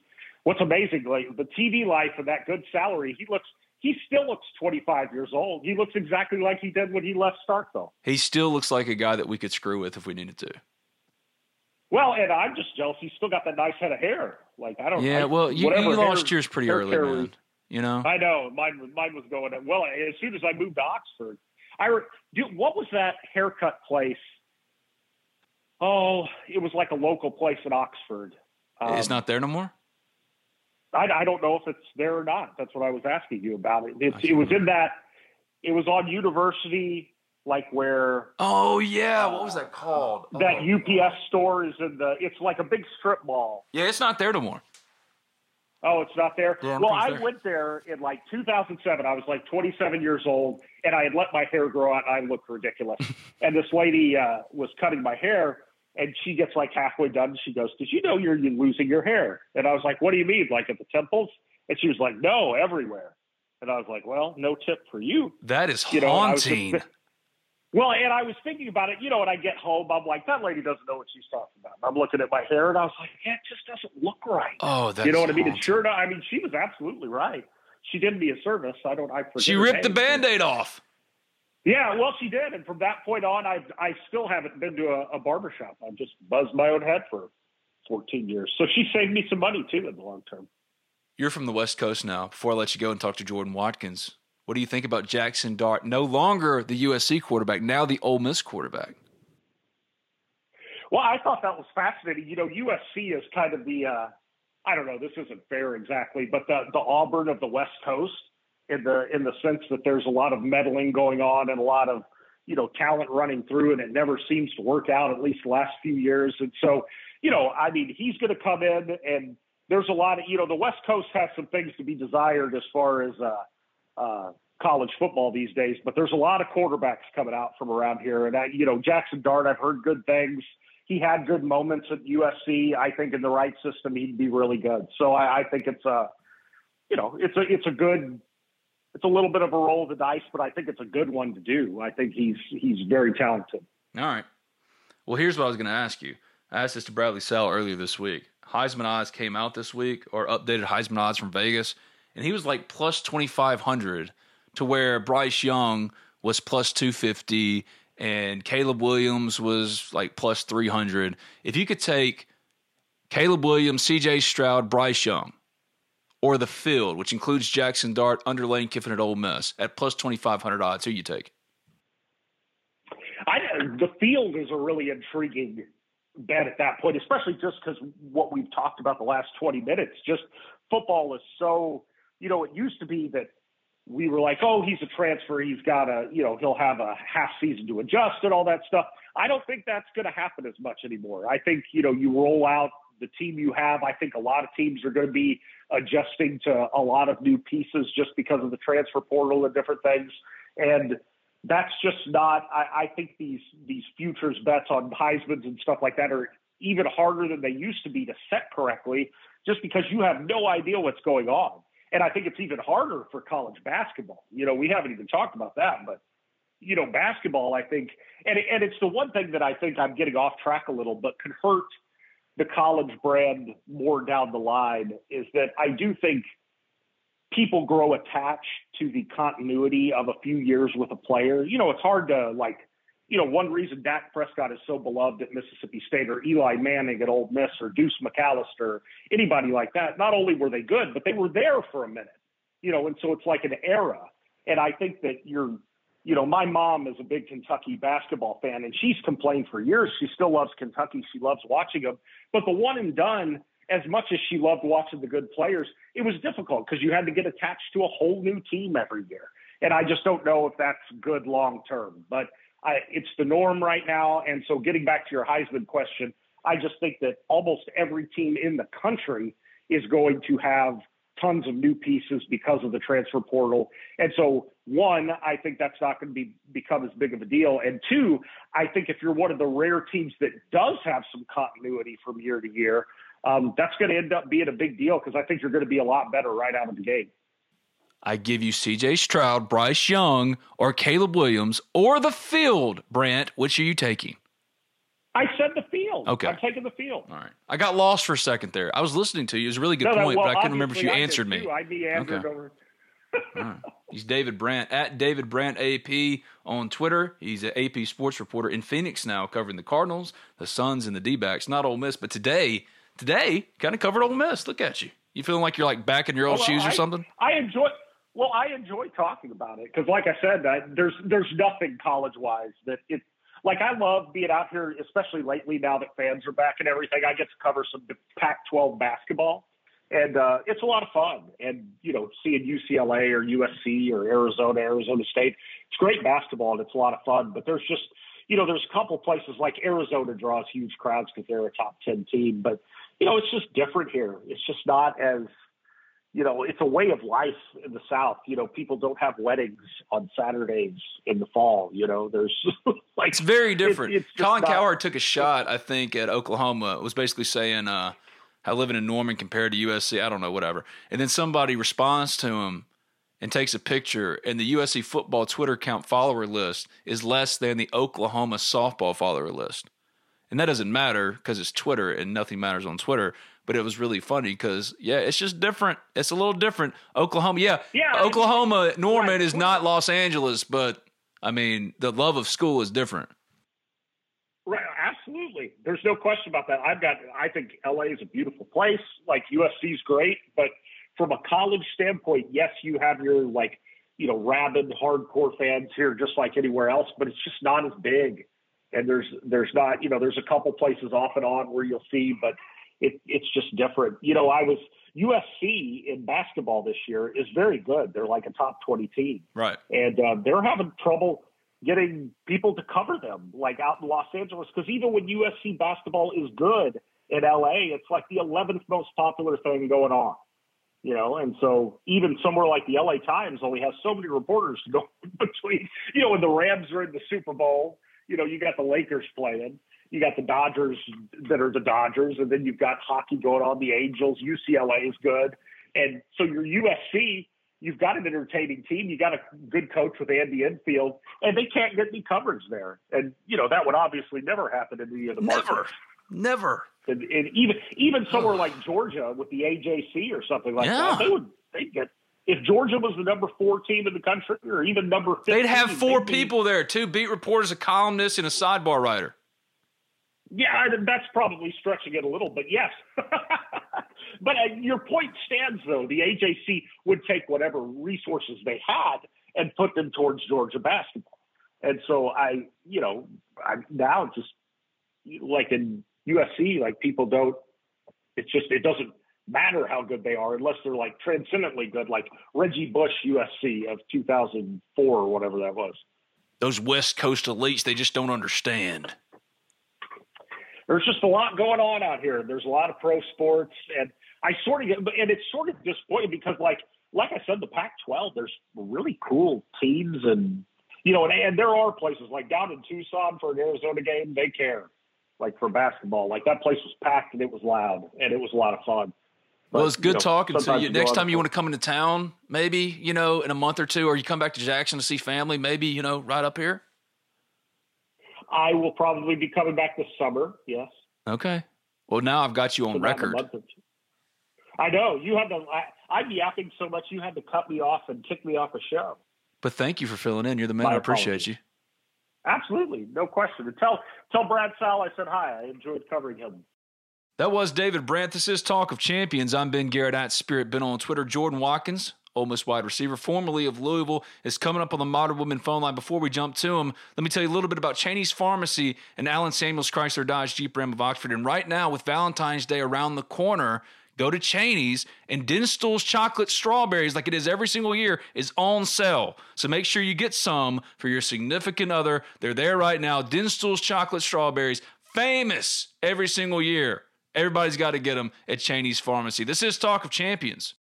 what's amazing, like the TV life and that good salary. He looks. He still looks 25 years old. He looks exactly like he did when he left Starkville. He still looks like a guy that we could screw with if we needed to. Well, and I'm just jealous. He's still got that nice head of hair. Like I don't. Yeah, I- well, you, you lost hair- yours pretty early, man. was- You know, I know mine. was- Mine was going. Well, as soon as I moved to Oxford, I re- do, what was that haircut place? Oh, it was like a local place in Oxford. Um, it's not there no more. I, I don't know if it's there or not. That's what I was asking you about it. It's, it was in that. It was on University, like where Oh yeah, what was that called? that Oh. UPS store is in the. It's like a big strip mall. Yeah, it's not there no more. Oh, it's not there. Yeah, well, I there. went there in like 2007. I was like 27 years old, and I had let my hair grow out, and I looked ridiculous. [laughs] and this lady uh, was cutting my hair, and she gets like halfway done. And she goes, "Did you know you're losing your hair?" And I was like, "What do you mean, like at the temples?" And she was like, "No, everywhere." And I was like, "Well, no tip for you." That is You know, I just- haunting. Well, and I was thinking about it. You know, when I get home, I'm like, "That lady doesn't know what she's talking about." And I'm looking at my hair, and I was like, "Yeah, it just doesn't look right." oh, that's you know what I mean? haunting. It's sure. I mean, she was absolutely right. She did me a service. I don't. I forget She ripped the name. band-aid off. Yeah, well, she did, and from that point on, I I still haven't been to a, a barber shop. I've just buzzed my own head for 14 years. So she saved me some money too in the long term. You're from the West Coast now. Before I let you go and talk to Jordan Watkins, what do you think about Jackson Dart? No longer the USC quarterback, now the Ole Miss quarterback. Well, I thought that was fascinating. You know, USC is kind of the uh, I don't know, this isn't fair exactly, but the the Auburn of the West Coast in the in the sense that there's a lot of meddling going on and a lot of you know talent running through, and it never seems to work out. At least the last few years, and so you know, I mean, he's going to come in, and there's a lot of you know, the West Coast has some things to be desired as far as uh, uh, college football these days, but there's a lot of quarterbacks coming out from around here, and I, you know, Jackson Dart, I've heard good things he had good moments at USC. I think in the right system, he'd be really good. So I, I think it's a, you know, it's a it's a good it's a little bit of a roll of the dice, but I think it's a good one to do. I think he's he's very talented. All right. Well, here's what I was going to ask you. I asked this to Bradley Sell earlier this week. Heisman odds came out this week, or updated Heisman odds from Vegas, and he was like plus 2,500 to where Bryce Young was plus 250 and Caleb Williams was like plus 300. If you could take Caleb Williams, CJ Stroud, Bryce Young, or the field, which includes Jackson Dart, under Lane Kiffin at Ole Miss, at plus 2,500 odds, who you take? I, the field is a really intriguing bet at that point, especially just because what we've talked about the last 20 minutes. Just football is so, you know, it used to be that we were like, oh, he's a transfer. He's got a, you know, he'll have a half season to adjust and all that stuff. I don't think that's going to happen as much anymore. I think, you know, you roll out the team you have. I think a lot of teams are going to be adjusting to a lot of new pieces just because of the transfer portal and different things. And that's just not. I, I think these these futures bets on Heisman's and stuff like that are even harder than they used to be to set correctly, just because you have no idea what's going on. And I think it's even harder for college basketball. You know, we haven't even talked about that, but you know, basketball, I think, and and it's the one thing that I think I'm getting off track a little, but could hurt the college brand more down the line is that I do think people grow attached to the continuity of a few years with a player. You know, it's hard to like, you know, one reason Dak Prescott is so beloved at Mississippi State or Eli Manning at Ole Miss or Deuce McAllister, anybody like that, not only were they good, but they were there for a minute, you know, and so it's like an era. And I think that you're you know, my mom is a big Kentucky basketball fan, and she's complained for years. She still loves Kentucky. She loves watching them. But the one and done, as much as she loved watching the good players, it was difficult because you had to get attached to a whole new team every year. And I just don't know if that's good long term. But I, it's the norm right now. And so, getting back to your Heisman question, I just think that almost every team in the country is going to have tons of new pieces because of the transfer portal. And so, one, I think that's not going to be become as big of a deal. And two, I think if you're one of the rare teams that does have some continuity from year to year, um, that's going to end up being a big deal because I think you're going to be a lot better right out of the gate. I give you CJ Stroud, Bryce Young, or Caleb Williams, or the field, Brandt. Which are you taking? I said the field. Okay. I'm taking the field. All right. I got lost for a second there. I was listening to you. It was a really good no, point, well, but I couldn't remember if you answered me. Too. I meandered okay. over. right. He's David Brandt at David Brandt AP on Twitter. He's an AP sports reporter in Phoenix now, covering the Cardinals, the Suns, and the D-backs. Not Ole Miss, but today, today, kind of covered Ole Miss. Look at you. You feeling like you're like back in your old well, shoes I, or something? I enjoy. Well, I enjoy talking about it because, like I said, I, there's there's nothing college wise that it like I love being out here, especially lately now that fans are back and everything. I get to cover some Pac-12 basketball, and uh, it's a lot of fun. And you know, seeing UCLA or USC or Arizona, Arizona State, it's great basketball and it's a lot of fun. But there's just you know, there's a couple places like Arizona draws huge crowds because they're a top ten team, but you know, it's just different here. It's just not as you know, it's a way of life in the South. You know, people don't have weddings on Saturdays in the fall. You know, there's [laughs] like it's very different. It's, it's Colin not, Cowherd took a shot, I think, at Oklahoma. It was basically saying uh, how living in Norman compared to USC. I don't know, whatever. And then somebody responds to him and takes a picture, and the USC football Twitter account follower list is less than the Oklahoma softball follower list. And that doesn't matter because it's Twitter and nothing matters on Twitter but it was really funny because yeah, it's just different. It's a little different. Oklahoma, yeah, yeah Oklahoma, Norman right. is not Los Angeles, but I mean the love of school is different. Right, absolutely. There's no question about that. I've got. I think LA is a beautiful place. Like USC is great, but from a college standpoint, yes, you have your like you know rabid hardcore fans here, just like anywhere else, but it's just not as big. And there's there's not you know there's a couple places off and on where you'll see, but it, it's just different. You know, I was USC in basketball this year is very good. They're like a top 20 team. Right. And uh, they're having trouble getting people to cover them, like out in Los Angeles. Because even when USC basketball is good in LA, it's like the 11th most popular thing going on. You know, and so even somewhere like the LA Times only has so many reporters [laughs] to go between. You know, when the Rams are in the Super Bowl, you know, you got the Lakers playing you got the Dodgers that are the Dodgers, and then you've got hockey going on. The Angels, UCLA is good, and so your USC, you've got an entertaining team. You got a good coach with Andy Enfield, and they can't get any coverage there. And you know that would obviously never happen in any of the Never, markets. never. And, and even even somewhere like Georgia with the AJC or something like Yeah. that, they would they get if Georgia was the number four team in the country or even number 15, They'd have four they'd be- people there: two beat reporters, a columnist, and a sidebar writer. Yeah, that's probably stretching it a little, but yes. [laughs] but uh, your point stands, though. The AJC would take whatever resources they had and put them towards Georgia basketball. And so I, you know, I now just like in USC, like people don't. It's just it doesn't matter how good they are unless they're like transcendently good, like Reggie Bush USC of 2004 or whatever that was. Those West Coast elites, they just don't understand. there's just a lot going on out here. There's a lot of pro sports, and I sort of get, and it's sort of disappointing because, like, like I said, the Pac-12, there's really cool teams, and you know, and, and there are places like down in Tucson for an Arizona game, they care, like for basketball, like that place was packed and it was loud and it was a lot of fun. Well, it's you good know, talking to you. Next time you want to come into town, maybe, you know, in a month or two, or you come back to Jackson to see family, maybe, you know, right up here. I will probably be coming back this summer. Yes. Okay. Well, now I've got you on record. month or two. I know you had to. I, I'm yapping so much you had to cut me off and kick me off a show. But thank you for filling in. You're the man. My I appreciate apologies. you. Absolutely, no question. And tell tell Brad Sal I said hi. I enjoyed covering him. That was David is Talk of Champions. I'm Ben Garrett at Spirit Ben on Twitter. Jordan Watkins, Ole Miss wide receiver, formerly of Louisville, is coming up on the Modern Woodmen phone line. Before we jump to him, let me tell you a little bit about Cheney's Pharmacy and Allen Samuels Chrysler Dodge Jeep Ram of Oxford. And right now, with Valentine's Day around the corner, go to Cheney's and Dinstuhl's chocolate strawberries, like it is every single year, is on sale. So make sure you get some for your significant other. They're there right now. Dinstuhl's chocolate strawberries, famous every single year. Everybody's got to get them at Cheney's Pharmacy. This is Talk of Champions.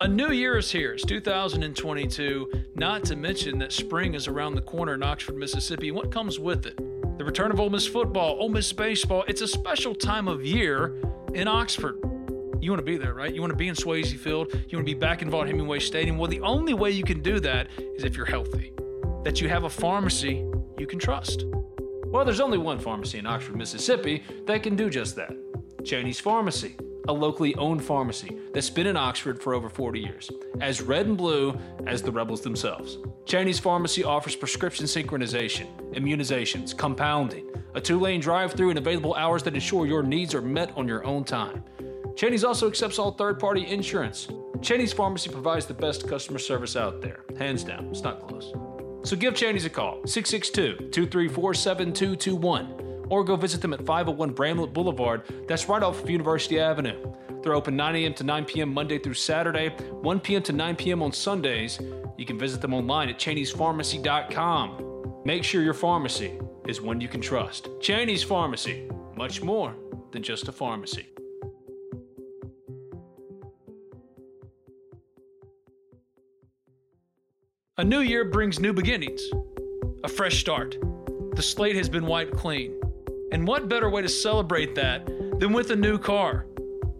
A new year is here. It's 2022. Not to mention that spring is around the corner in Oxford, Mississippi. What comes with it? The return of Ole Miss football, Ole Miss baseball. It's a special time of year in Oxford. You want to be there, right? You want to be in Swayze Field. You want to be back in Vaught Hemingway Stadium. Well, the only way you can do that is if you're healthy, that you have a pharmacy you can trust. Well, there's only one pharmacy in Oxford, Mississippi that can do just that Cheney's Pharmacy, a locally owned pharmacy that's been in Oxford for over 40 years, as red and blue as the rebels themselves. Cheney's Pharmacy offers prescription synchronization, immunizations, compounding, a two lane drive through, and available hours that ensure your needs are met on your own time. Cheney's also accepts all third party insurance. Cheney's Pharmacy provides the best customer service out there. Hands down, it's not close. So give Cheney's a call, 662 234 7221, or go visit them at 501 Bramlett Boulevard. That's right off of University Avenue. They're open 9 a.m. to 9 p.m. Monday through Saturday, 1 p.m. to 9 p.m. on Sundays. You can visit them online at Cheney'sPharmacy.com. Make sure your pharmacy is one you can trust. Cheney's Pharmacy, much more than just a pharmacy. A new year brings new beginnings, a fresh start. The slate has been wiped clean. And what better way to celebrate that than with a new car?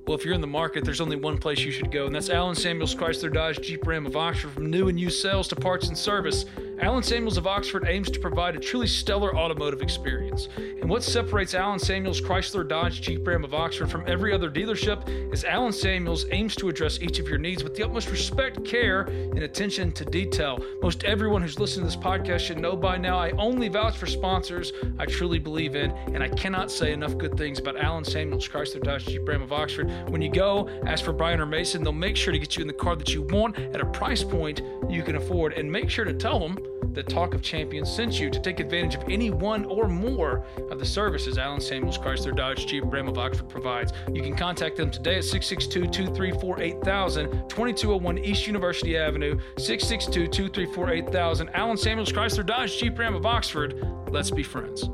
Well, if you're in the market, there's only one place you should go, and that's Allen Samuels Chrysler Dodge Jeep Ram of Oxford. From new and used sales to parts and service, Allen Samuels of Oxford aims to provide a truly stellar automotive experience. And what separates Allen Samuels Chrysler Dodge Jeep Ram of Oxford from every other dealership is Allen Samuels aims to address each of your needs with the utmost respect, care, and attention to detail. Most everyone who's listening to this podcast should know by now I only vouch for sponsors I truly believe in, and I cannot say enough good things about Allen Samuels Chrysler Dodge Jeep Ram of Oxford. When you go, ask for Brian or Mason. They'll make sure to get you in the car that you want at a price point you can afford, and make sure to tell them that Talk of Champions sent you to take advantage of any one or more of the services Allen Samuels Chrysler Dodge Jeep Ram of Oxford provides. You can contact them today at 662-234-8000, 2201 East University Avenue, 662-234-8000. Allen Samuels Chrysler Dodge Jeep Ram of Oxford. Let's be friends.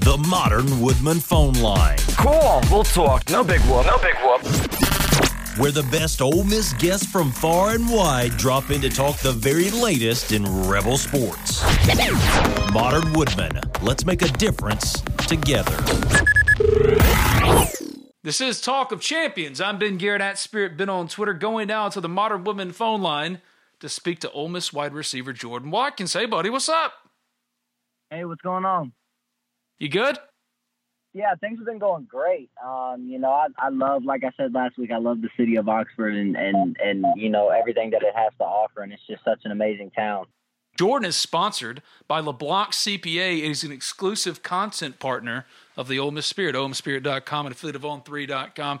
The Modern Woodmen phone line, Cool, we'll talk. No big whoop. No big whoop. where the best Ole Miss guests from far and wide drop in to talk the very latest in Rebel sports. Modern Woodmen, let's make a difference together. This is Talk of Champions. I'm Ben Garrett at Spirit Ben on Twitter, going down to the Modern Woodmen phone line to speak to Ole Miss wide receiver Jordan Watkins. Hey, buddy, what's up? Hey, what's going on? You good? Yeah, things have been going great. Um, you know, I, I love, like I said last week, I love the city of Oxford and, and, and, you know, everything that it has to offer. And it's just such an amazing town. Jordan is sponsored by LeBlanc CPA and is an exclusive content partner of the Ole Miss Spirit, olemspirit.com and affiliate of on3.com.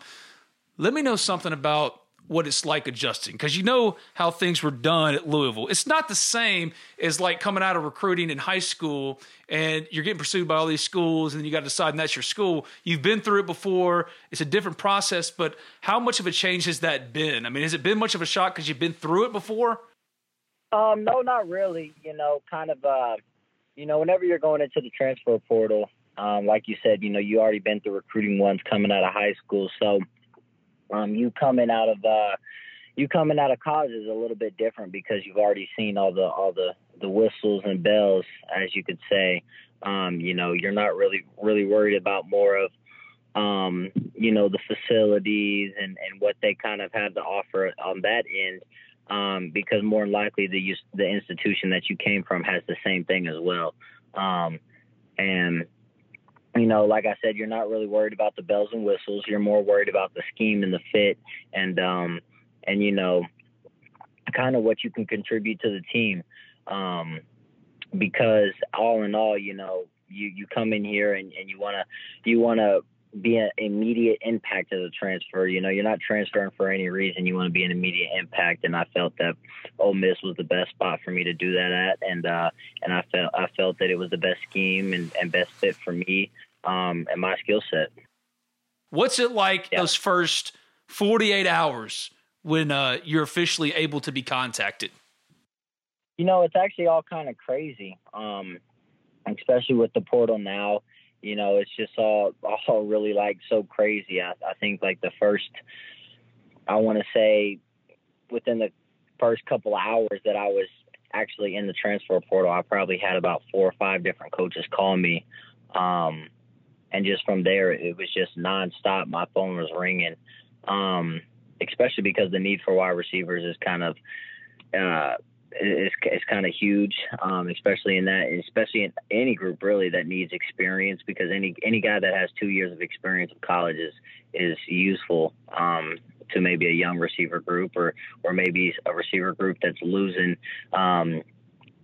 Let me know something about what it's like adjusting because you know how things were done at Louisville. It's not the same as like coming out of recruiting in high school and you're getting pursued by all these schools and you got to decide and that's your school. You've been through it before. It's a different process, but how much of a change has that been? I mean, has it been much of a shock because you've been through it before? Um, no, not really. You know, kind of, uh, you know, whenever you're going into the transfer portal, um, like you said, you know, you already been through recruiting once coming out of high school. So, um, you coming out of uh, you coming out of college is a little bit different because you've already seen all the all the the whistles and bells, as you could say. Um, you know, you're not really really worried about more of um, you know the facilities and and what they kind of have to offer on that end. Um, because more likely the use the institution that you came from has the same thing as well. Um, and you know, like I said, you're not really worried about the bells and whistles. You're more worried about the scheme and the fit and um and you know, kind of what you can contribute to the team. Um because all in all, you know, you you come in here and, and you wanna you wanna be an immediate impact as a transfer. You know, you're not transferring for any reason. You want to be an immediate impact, and I felt that Ole Miss was the best spot for me to do that at, and uh, and I felt I felt that it was the best scheme and, and best fit for me um, and my skill set. What's it like yeah. those first 48 hours when uh, you're officially able to be contacted? You know, it's actually all kind of crazy, um, especially with the portal now you know, it's just all all really like so crazy. I, I think like the first, I want to say, within the first couple hours that I was actually in the transfer portal, I probably had about four or five different coaches call me, um, and just from there, it was just nonstop. My phone was ringing, um, especially because the need for wide receivers is kind of uh, is, kind of huge, um, especially in that, especially in any group really that needs experience because any any guy that has two years of experience of college is is useful um, to maybe a young receiver group or or maybe a receiver group that's losing. Um,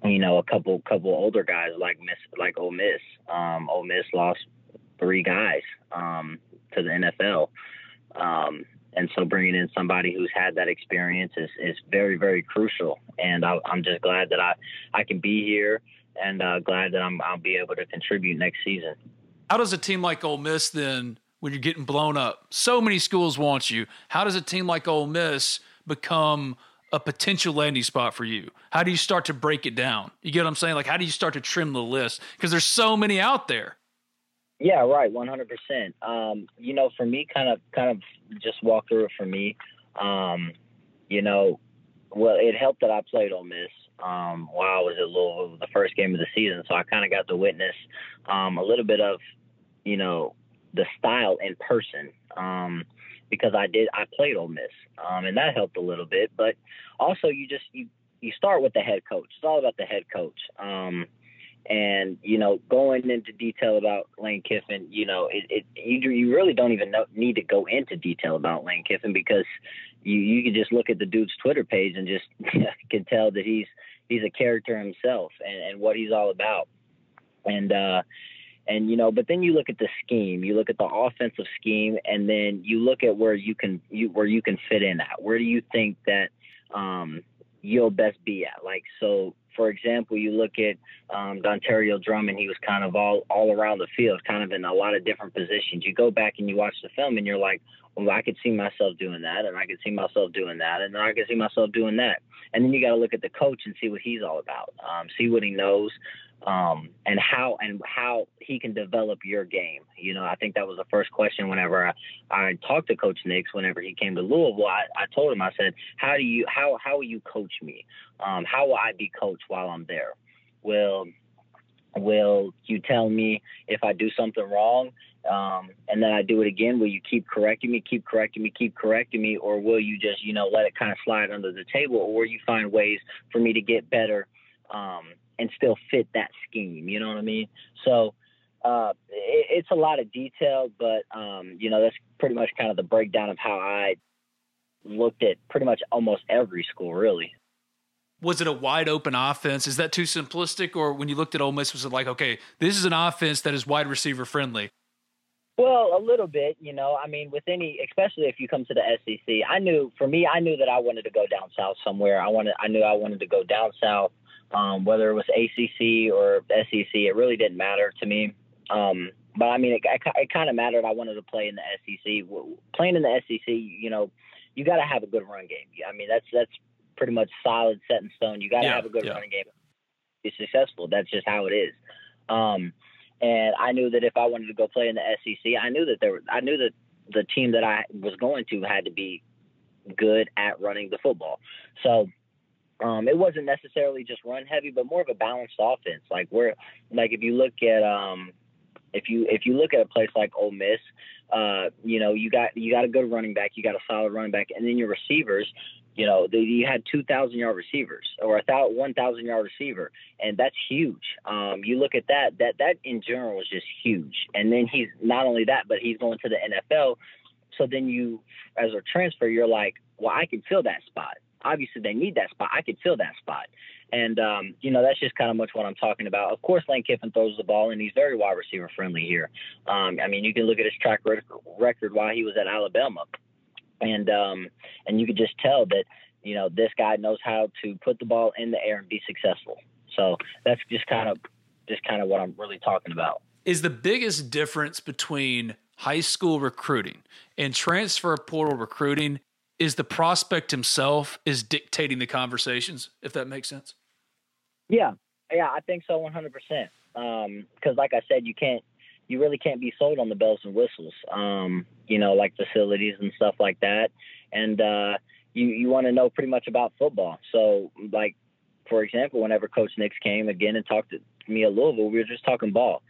you know, a couple couple older guys like Miss like Ole Miss. Um, Ole Miss lost three guys um, to the NFL. Um, and so bringing in somebody who's had that experience is, is very, very crucial. And I, am just glad that I, I can be here and uh, glad that I'm, I'll be able to contribute next season. How does a team like Ole Miss then, when you're getting blown up, so many schools want you, how does a team like Ole Miss become a potential landing spot for you? How do you start to break it down? You get what I'm saying? Like, how do you start to trim the list? Because there's so many out there. Yeah, right, one hundred percent. Um, you know, for me, kind of, kind of, just walk through it for me. Um, you know, well, it helped that I played Ole Miss um, while I was at Louisville, the first game of the season, so I kind of got to witness um, a little bit of, you know, the style in person um, because I did I played Ole Miss, um, and that helped a little bit. But also, you just you you start with the head coach. It's all about the head coach. Um, and you know, going into detail about Lane Kiffin, you know, it, it you you really don't even know, need to go into detail about Lane Kiffin because you you can just look at the dude's Twitter page and just [laughs] can tell that he's he's a character himself and, and what he's all about. And uh and you know, but then you look at the scheme, you look at the offensive scheme, and then you look at where you can you where you can fit in at. Where do you think that um, you'll best be at? Like so, for example, you look at um, Dontario Drummond, he was kind of all, all around the field, kind of in a lot of different positions. You go back and you watch the film and you're like, well, I could see myself doing that, and I could see myself doing that, and I could see myself doing that. And then you got to look at the coach and see what he's all about, um, see what he knows, um, and how and how he can develop your game. You know, I think that was the first question whenever I, I talked to Coach Nix whenever he came to Louisville. I, I told him, I said, how do you how how will you coach me? Um, how will I be coached while I'm there? Well, Will you tell me if I do something wrong, um, and then I do it again? Will you keep correcting me, keep correcting me, keep correcting me, or will you just you know let it kind of slide under the table, or will you find ways for me to get better um, and still fit that scheme? You know what I mean? So uh, it, it's a lot of detail, but um, you know that's pretty much kind of the breakdown of how I looked at pretty much almost every school, really was it a wide open offense? Is that too simplistic? Or when you looked at Ole Miss, was it like, okay, this is an offense that is wide receiver friendly? Well, a little bit, you know. I mean, with any, especially if you come to the SEC, I knew for me, I knew that I wanted to go down south somewhere. I wanted, I knew I wanted to go down south, um, whether it was ACC or SEC. It really didn't matter to me. Um, but I mean, it, it, it kind of mattered. I wanted to play in the SEC. Playing in the SEC, you know, you got to have a good run game. I mean, that's that's pretty much solid, set in stone. You got to yeah, have a good yeah. running game to be successful. That's just how it is. Um, and I knew that if I wanted to go play in the SEC, I knew that there, I knew that the team that I was going to had to be good at running the football. So um, it wasn't necessarily just run heavy, but more of a balanced offense. Like where, like if you look at, um, if you if you look at a place like Ole Miss, uh, you know you got you got a good running back, you got a solid running back, and then your receivers, you know, they, you had 2,000 yard receivers or a 1,000 yard receiver, and that's huge. Um, you look at that, that that in general is just huge. And then he's not only that, but he's going to the NFL. So then you, as a transfer, you're like, well, I can fill that spot. Obviously, they need that spot. I could fill that spot. And, um, you know, that's just kind of much what I'm talking about. Of course, Lane Kiffin throws the ball, and he's very wide receiver friendly here. Um, I mean, you can look at his track record while he was at Alabama and um, and you could just tell that you know this guy knows how to put the ball in the air and be successful. So that's just kind of just kind of what I'm really talking about. Is the biggest difference between high school recruiting and transfer portal recruiting is the prospect himself is dictating the conversations, if that makes sense. Yeah, yeah, I think so, 100. Um, percent Because, like I said, you can't you really can't be sold on the bells and whistles, um, you know, like facilities and stuff like that. And uh, you you want to know pretty much about football. So, like for example, whenever Coach Nix came again and talked to me at Louisville, we were just talking ball.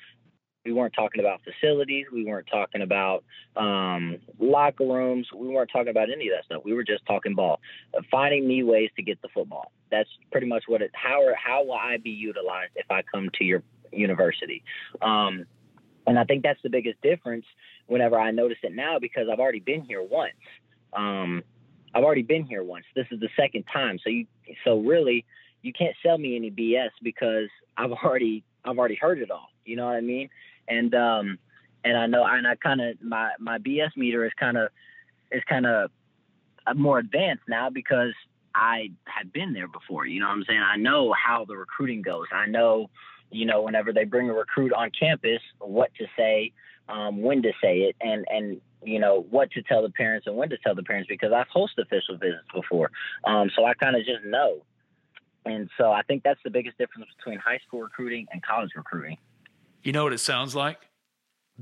We weren't talking about facilities. We weren't talking about um, locker rooms. We weren't talking about any of that stuff. We were just talking ball, uh, finding me ways to get the football. That's pretty much what it. How how will I be utilized if I come to your university? Um, and I think that's the biggest difference whenever I notice it now because I've already been here once. Um, I've already been here once. This is the second time. So you so really you can't sell me any BS because I've already I've already heard it all. You know what I mean? And um and I know and I kind of my my BS meter is kind of is kind of more advanced now because I have been there before. You know what I'm saying? I know how the recruiting goes. I know you know, whenever they bring a recruit on campus, what to say, um, when to say it, and and you know what to tell the parents and when to tell the parents because I've hosted official visits before, um, so I kind of just know. And so I think that's the biggest difference between high school recruiting and college recruiting. You know what it sounds like?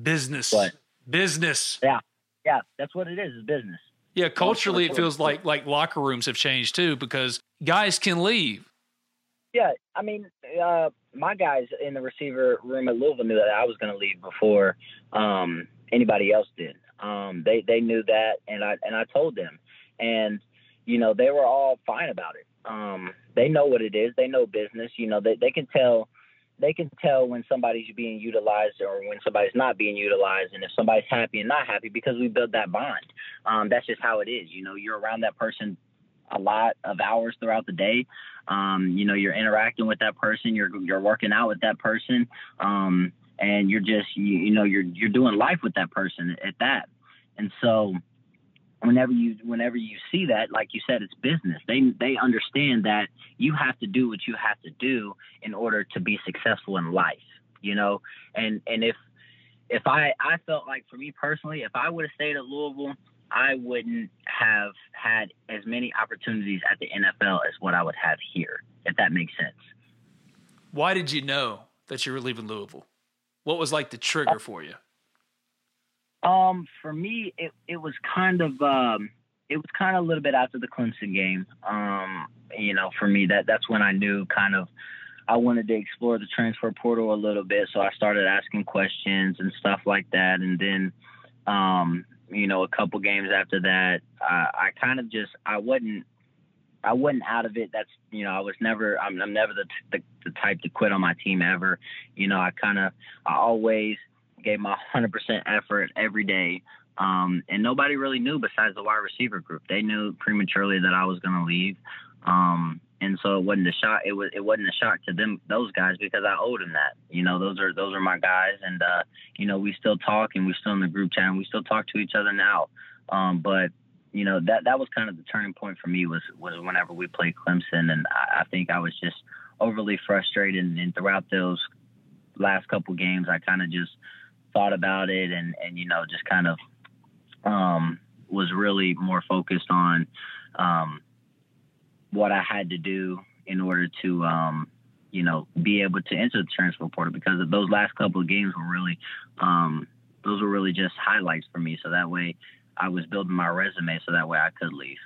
Business. What? Business. Yeah. Yeah, that's what it is, is business. Yeah, culturally it feels like like locker rooms have changed too because guys can leave. Yeah, I mean, uh, my guys in the receiver room at Louisville knew that I was going to leave before um, anybody else did. Um, they they knew that, and I and I told them, and you know they were all fine about it. Um, they know what it is. They know business. You know they they can tell they can tell when somebody's being utilized or when somebody's not being utilized, and if somebody's happy and not happy because we build that bond. Um, that's just how it is. You know, you're around that person a lot of hours throughout the day. Um, you know, you're interacting with that person, you're you're working out with that person, um, and you're just you, you know you're you're doing life with that person at that. And so, whenever you whenever you see that, like you said, it's business. They they understand that you have to do what you have to do in order to be successful in life. You know, and and if if I I felt like for me personally, if I would have stayed at Louisville I wouldn't have had as many opportunities at the NFL as what I would have here, if that makes sense. Why did you know that you were leaving Louisville? What was like the trigger for you? Um, for me, it it was kind of um, it was kind of a little bit after the Clemson game. Um, you know, for me that that's when I knew kind of I wanted to explore the transfer portal a little bit, so I started asking questions and stuff like that. And then, um, you know, a couple games after that, I, I kind of just I wasn't I wasn't out of it. That's you know I was never I'm, I'm never the, the, the type to quit on my team ever. You know I kind of I always gave my 100% effort every day. Um, and nobody really knew besides the wide receiver group. They knew prematurely that I was going to leave. Um, and so it wasn't a shock. It was it wasn't a shock to them those guys because I owed them that. You know, those are those are my guys, and uh, you know we still talk and we're still in the group chat and we still talk to each other now. Um, but you know that that was kind of the turning point for me was was whenever we played Clemson, and I, I think I was just overly frustrated. And, and throughout those last couple games, I kind of just thought about it and and you know just kind of um, was really more focused on. Um, what I had to do in order to, um, you know, be able to enter the transfer portal because those last couple of games were really, um, those were really just highlights for me. So that way I was building my resume so that way I could leave.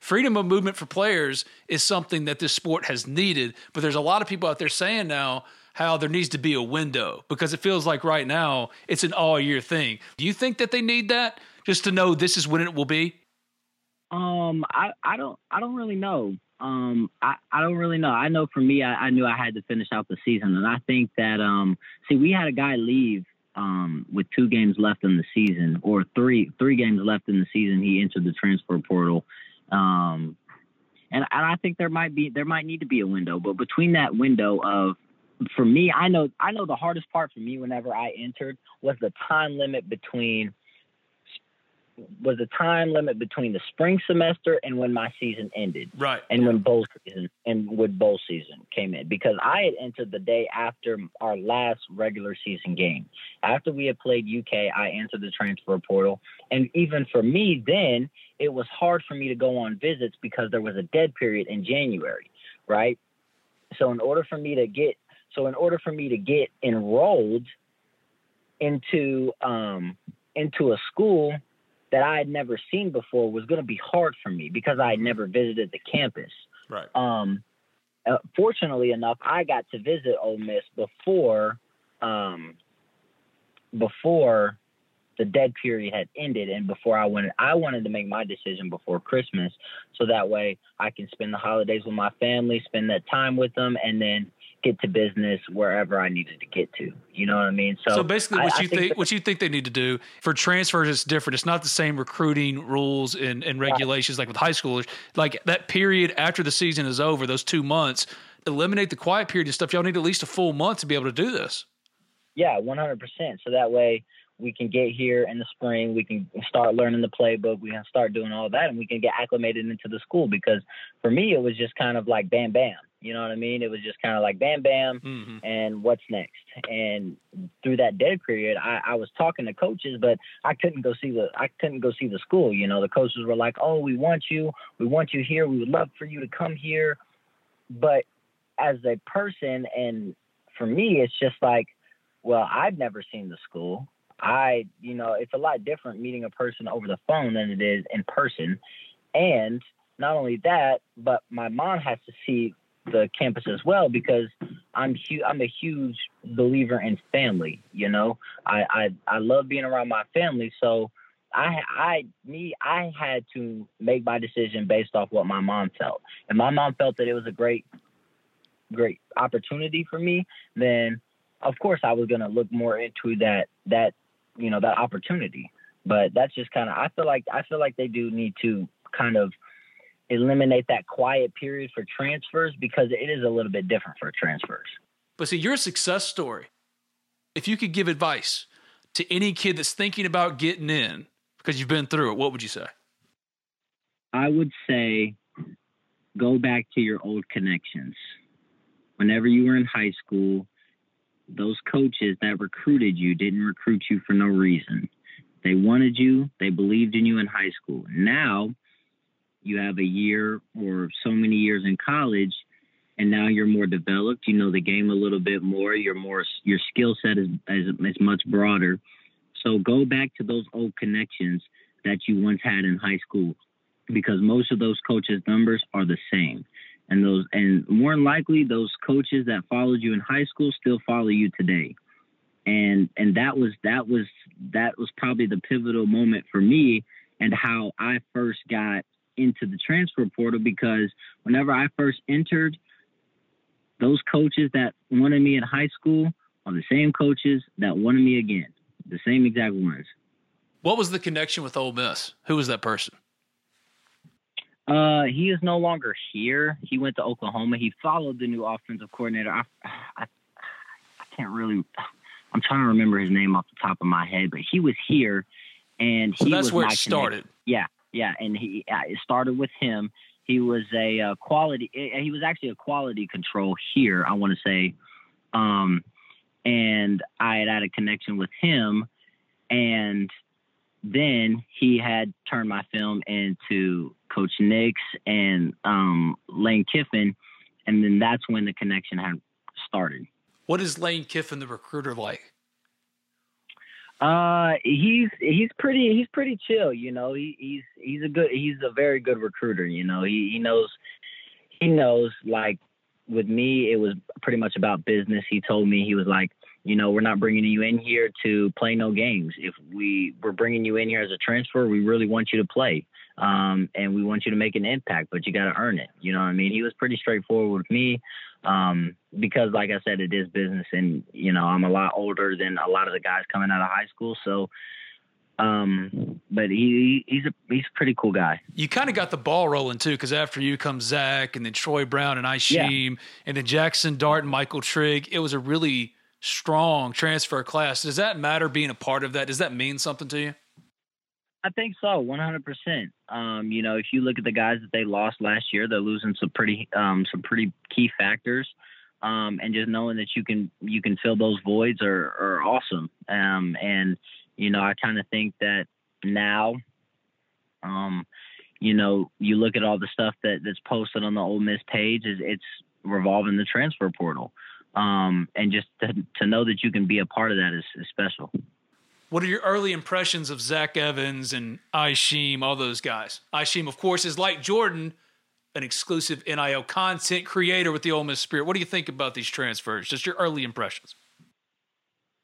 Freedom of movement for players is something that this sport has needed, but there's a lot of people out there saying now how there needs to be a window because it feels like right now it's an all year thing. Do you think that they need that just to know this is when it will be? Um, I, I don't I don't really know. Um, I, I don't really know. I know for me, I, I knew I had to finish out the season, and I think that um, see, we had a guy leave um with two games left in the season, or three three games left in the season. He entered the transfer portal. Um, and, and I think there might be there might need to be a window, but between that window of for me, I know I know the hardest part for me whenever I entered was the time limit between was a time limit between the spring semester and when my season ended. Right. And when bowl season and when bowl season came in because I had entered the day after our last regular season game. After we had played UK, I entered the transfer portal. And even for me then, it was hard for me to go on visits because there was a dead period in January, right? So in order for me to get so in order for me to get enrolled into um into a school that I had never seen before was going to be hard for me because I had never visited the campus. Right. Um, uh, fortunately enough, I got to visit Ole Miss before, um, before the dead period had ended and before I wanted I wanted to make my decision before Christmas so that way I can spend the holidays with my family, spend that time with them and then get to business wherever I needed to get to. You know what I mean? So, so basically, what I, you I think, think what you think they need to do for transfers is different. It's not the same recruiting rules and, and regulations right. like with high schoolers. Like that period after the season is over, those two months, eliminate the quiet period and stuff. Y'all need at least a full month to be able to do this. Yeah, one hundred percent. So that way we can get here in the spring. We can start learning the playbook. We can start doing all that, and we can get acclimated into the school. Because for me, it was just kind of like bam, bam. You know what I mean? It was just kind of like bam, bam, mm-hmm. and what's next? And through that dead period, I, I was talking to coaches, but I couldn't go see the I couldn't go see the school. You know, the coaches were like, "Oh, we want you. We want you here. We would love for you to come here." But as a person, and for me, it's just like, well, I've never seen the school. I, you know, it's a lot different meeting a person over the phone than it is in person. And not only that, but my mom has to see the campus as well because I'm hu- I'm a huge believer in family. You know, I, I I love being around my family. So I I me I had to make my decision based off what my mom felt, and my mom felt that it was a great great opportunity for me. Then of course I was gonna look more into that that you know that opportunity. But that's just kind of I feel like I feel like they do need to kind of eliminate that quiet period for transfers because it is a little bit different for transfers. But see, you're a success story. If you could give advice to any kid that's thinking about getting in because you've been through it, what would you say? I would say go back to your old connections. Whenever you were in high school, those coaches that recruited you didn't recruit you for no reason. They wanted you, they believed in you in high school. Now you have a year or so many years in college and now you're more developed, you know the game a little bit more, you're more your skill set is, is is much broader. So go back to those old connections that you once had in high school because most of those coaches' numbers are the same. and those and more than likely those coaches that followed you in high school still follow you today and and that was that was that was probably the pivotal moment for me and how I first got into the transfer portal because whenever I first entered those coaches that wanted me in high school are the same coaches that wanted me again the same exact ones what was the connection with Ole Miss who was that person uh, he is no longer here. He went to Oklahoma. He followed the new offensive coordinator. I, I, I can't really. I'm trying to remember his name off the top of my head, but he was here, and so he that's was where it started. Yeah, yeah, and he uh, it started with him. He was a uh, quality. eh, He was actually a quality control here. I want to say, um, and I had had a connection with him, and then he had turned my film into Coach Nix and um, Lane Kiffin, and then that's when the connection had started. What is Lane Kiffin, the recruiter, like? Uh, he's he's pretty he's pretty chill. You know, he, he's he's a good he's a very good recruiter. You know, he he knows he knows like with me it was pretty much about business. He told me he was like, you know, we're not bringing you in here to play no games. If we we're bringing you in here as a transfer, we really want you to play. Um, and we want you to make an impact, but you got to earn it. You know what I mean? He was pretty straightforward with me um, because, like I said, it is business, and you know I'm a lot older than a lot of the guys coming out of high school. So, um, but he he's a he's a pretty cool guy. You kind of got the ball rolling too, because after you come Zach, and then Troy Brown and Isheem, and then Jackson Dart and Michael Trigg. It was a really strong transfer class. Does that matter being a part of that? Does that mean something to you? I think so, 100%. Um, you know, if you look at the guys that they lost last year, they're losing some pretty um, some pretty key factors. Um, and just knowing that you can you can fill those voids are, are awesome. Um, and you know, I kind of think that now, um, you know, you look at all the stuff that that's posted on the Ole Miss page is it's revolving the transfer portal. Um, and just to, to know that you can be a part of that is, is special. What are your early impressions of Zach Evans and Isheem, all those guys? Isheem, of course, is like Jordan, an exclusive NIL content creator with the Ole Miss Spirit. What do you think about these transfers? Just your early impressions.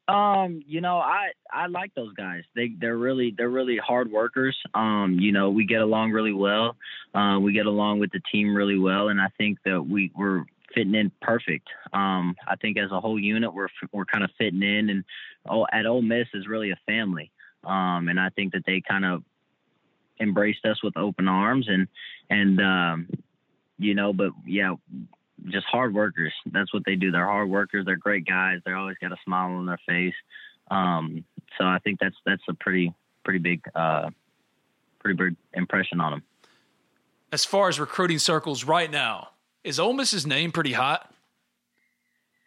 Um, you know, I I like those guys. They they're really they're really hard workers. Um, you know, we get along really well. Uh, we get along with the team really well, and I think that we we're fitting in perfect. Um, I think as a whole unit, we're we're kind of fitting in, and oh, at Ole Miss is really a family. Um, and I think that they kind of embraced us with open arms, and and um, you know, but yeah, just hard workers. That's what they do. They're hard workers. They're great guys. They're always got a smile on their face. Um, so I think that's that's a pretty pretty big uh, pretty big impression on them. As far as recruiting circles right now, is Ole Miss's name pretty hot?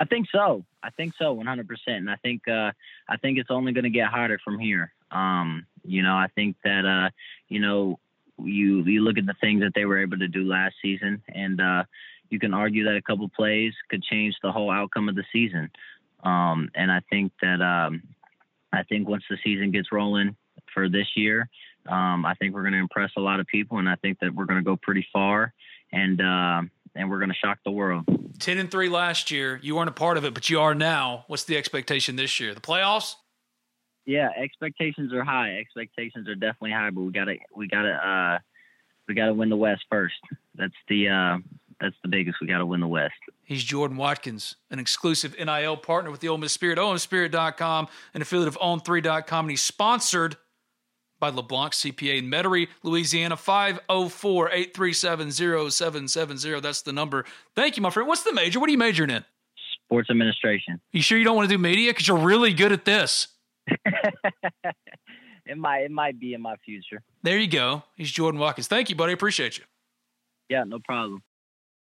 I think so. I think so, 100%. And I think uh, I think it's only going to get hotter from here. Um, you know, I think that uh, you know you you look at the things that they were able to do last season, and uh, you can argue that a couple plays could change the whole outcome of the season. Um, and I think that um, I think once the season gets rolling for this year, um, I think we're going to impress a lot of people, and I think that we're going to go pretty far, and uh, and we're going to shock the world. Ten and three last year. You weren't a part of it, but you are now. What's the expectation this year? The playoffs? Yeah, expectations are high. Expectations are definitely high, but we gotta we gotta uh, we gotta win the West first. That's the uh, that's the biggest. We gotta win the West. He's Jordan Watkins, an exclusive NIL partner with the Ole Miss Spirit, OleMissSpirit.com, an affiliate of On3.com, and he's sponsored by LeBlanc CPA in Metairie, Louisiana, 504-837-0770. That's the number. Thank you, my friend. What's the major? What are you majoring in? Sports administration. You sure you don't want to do media? Because you're really good at this. [laughs] it might it might be in my future. There you go. He's Jordan Watkins. Thank you, buddy. Appreciate you. Yeah, no problem.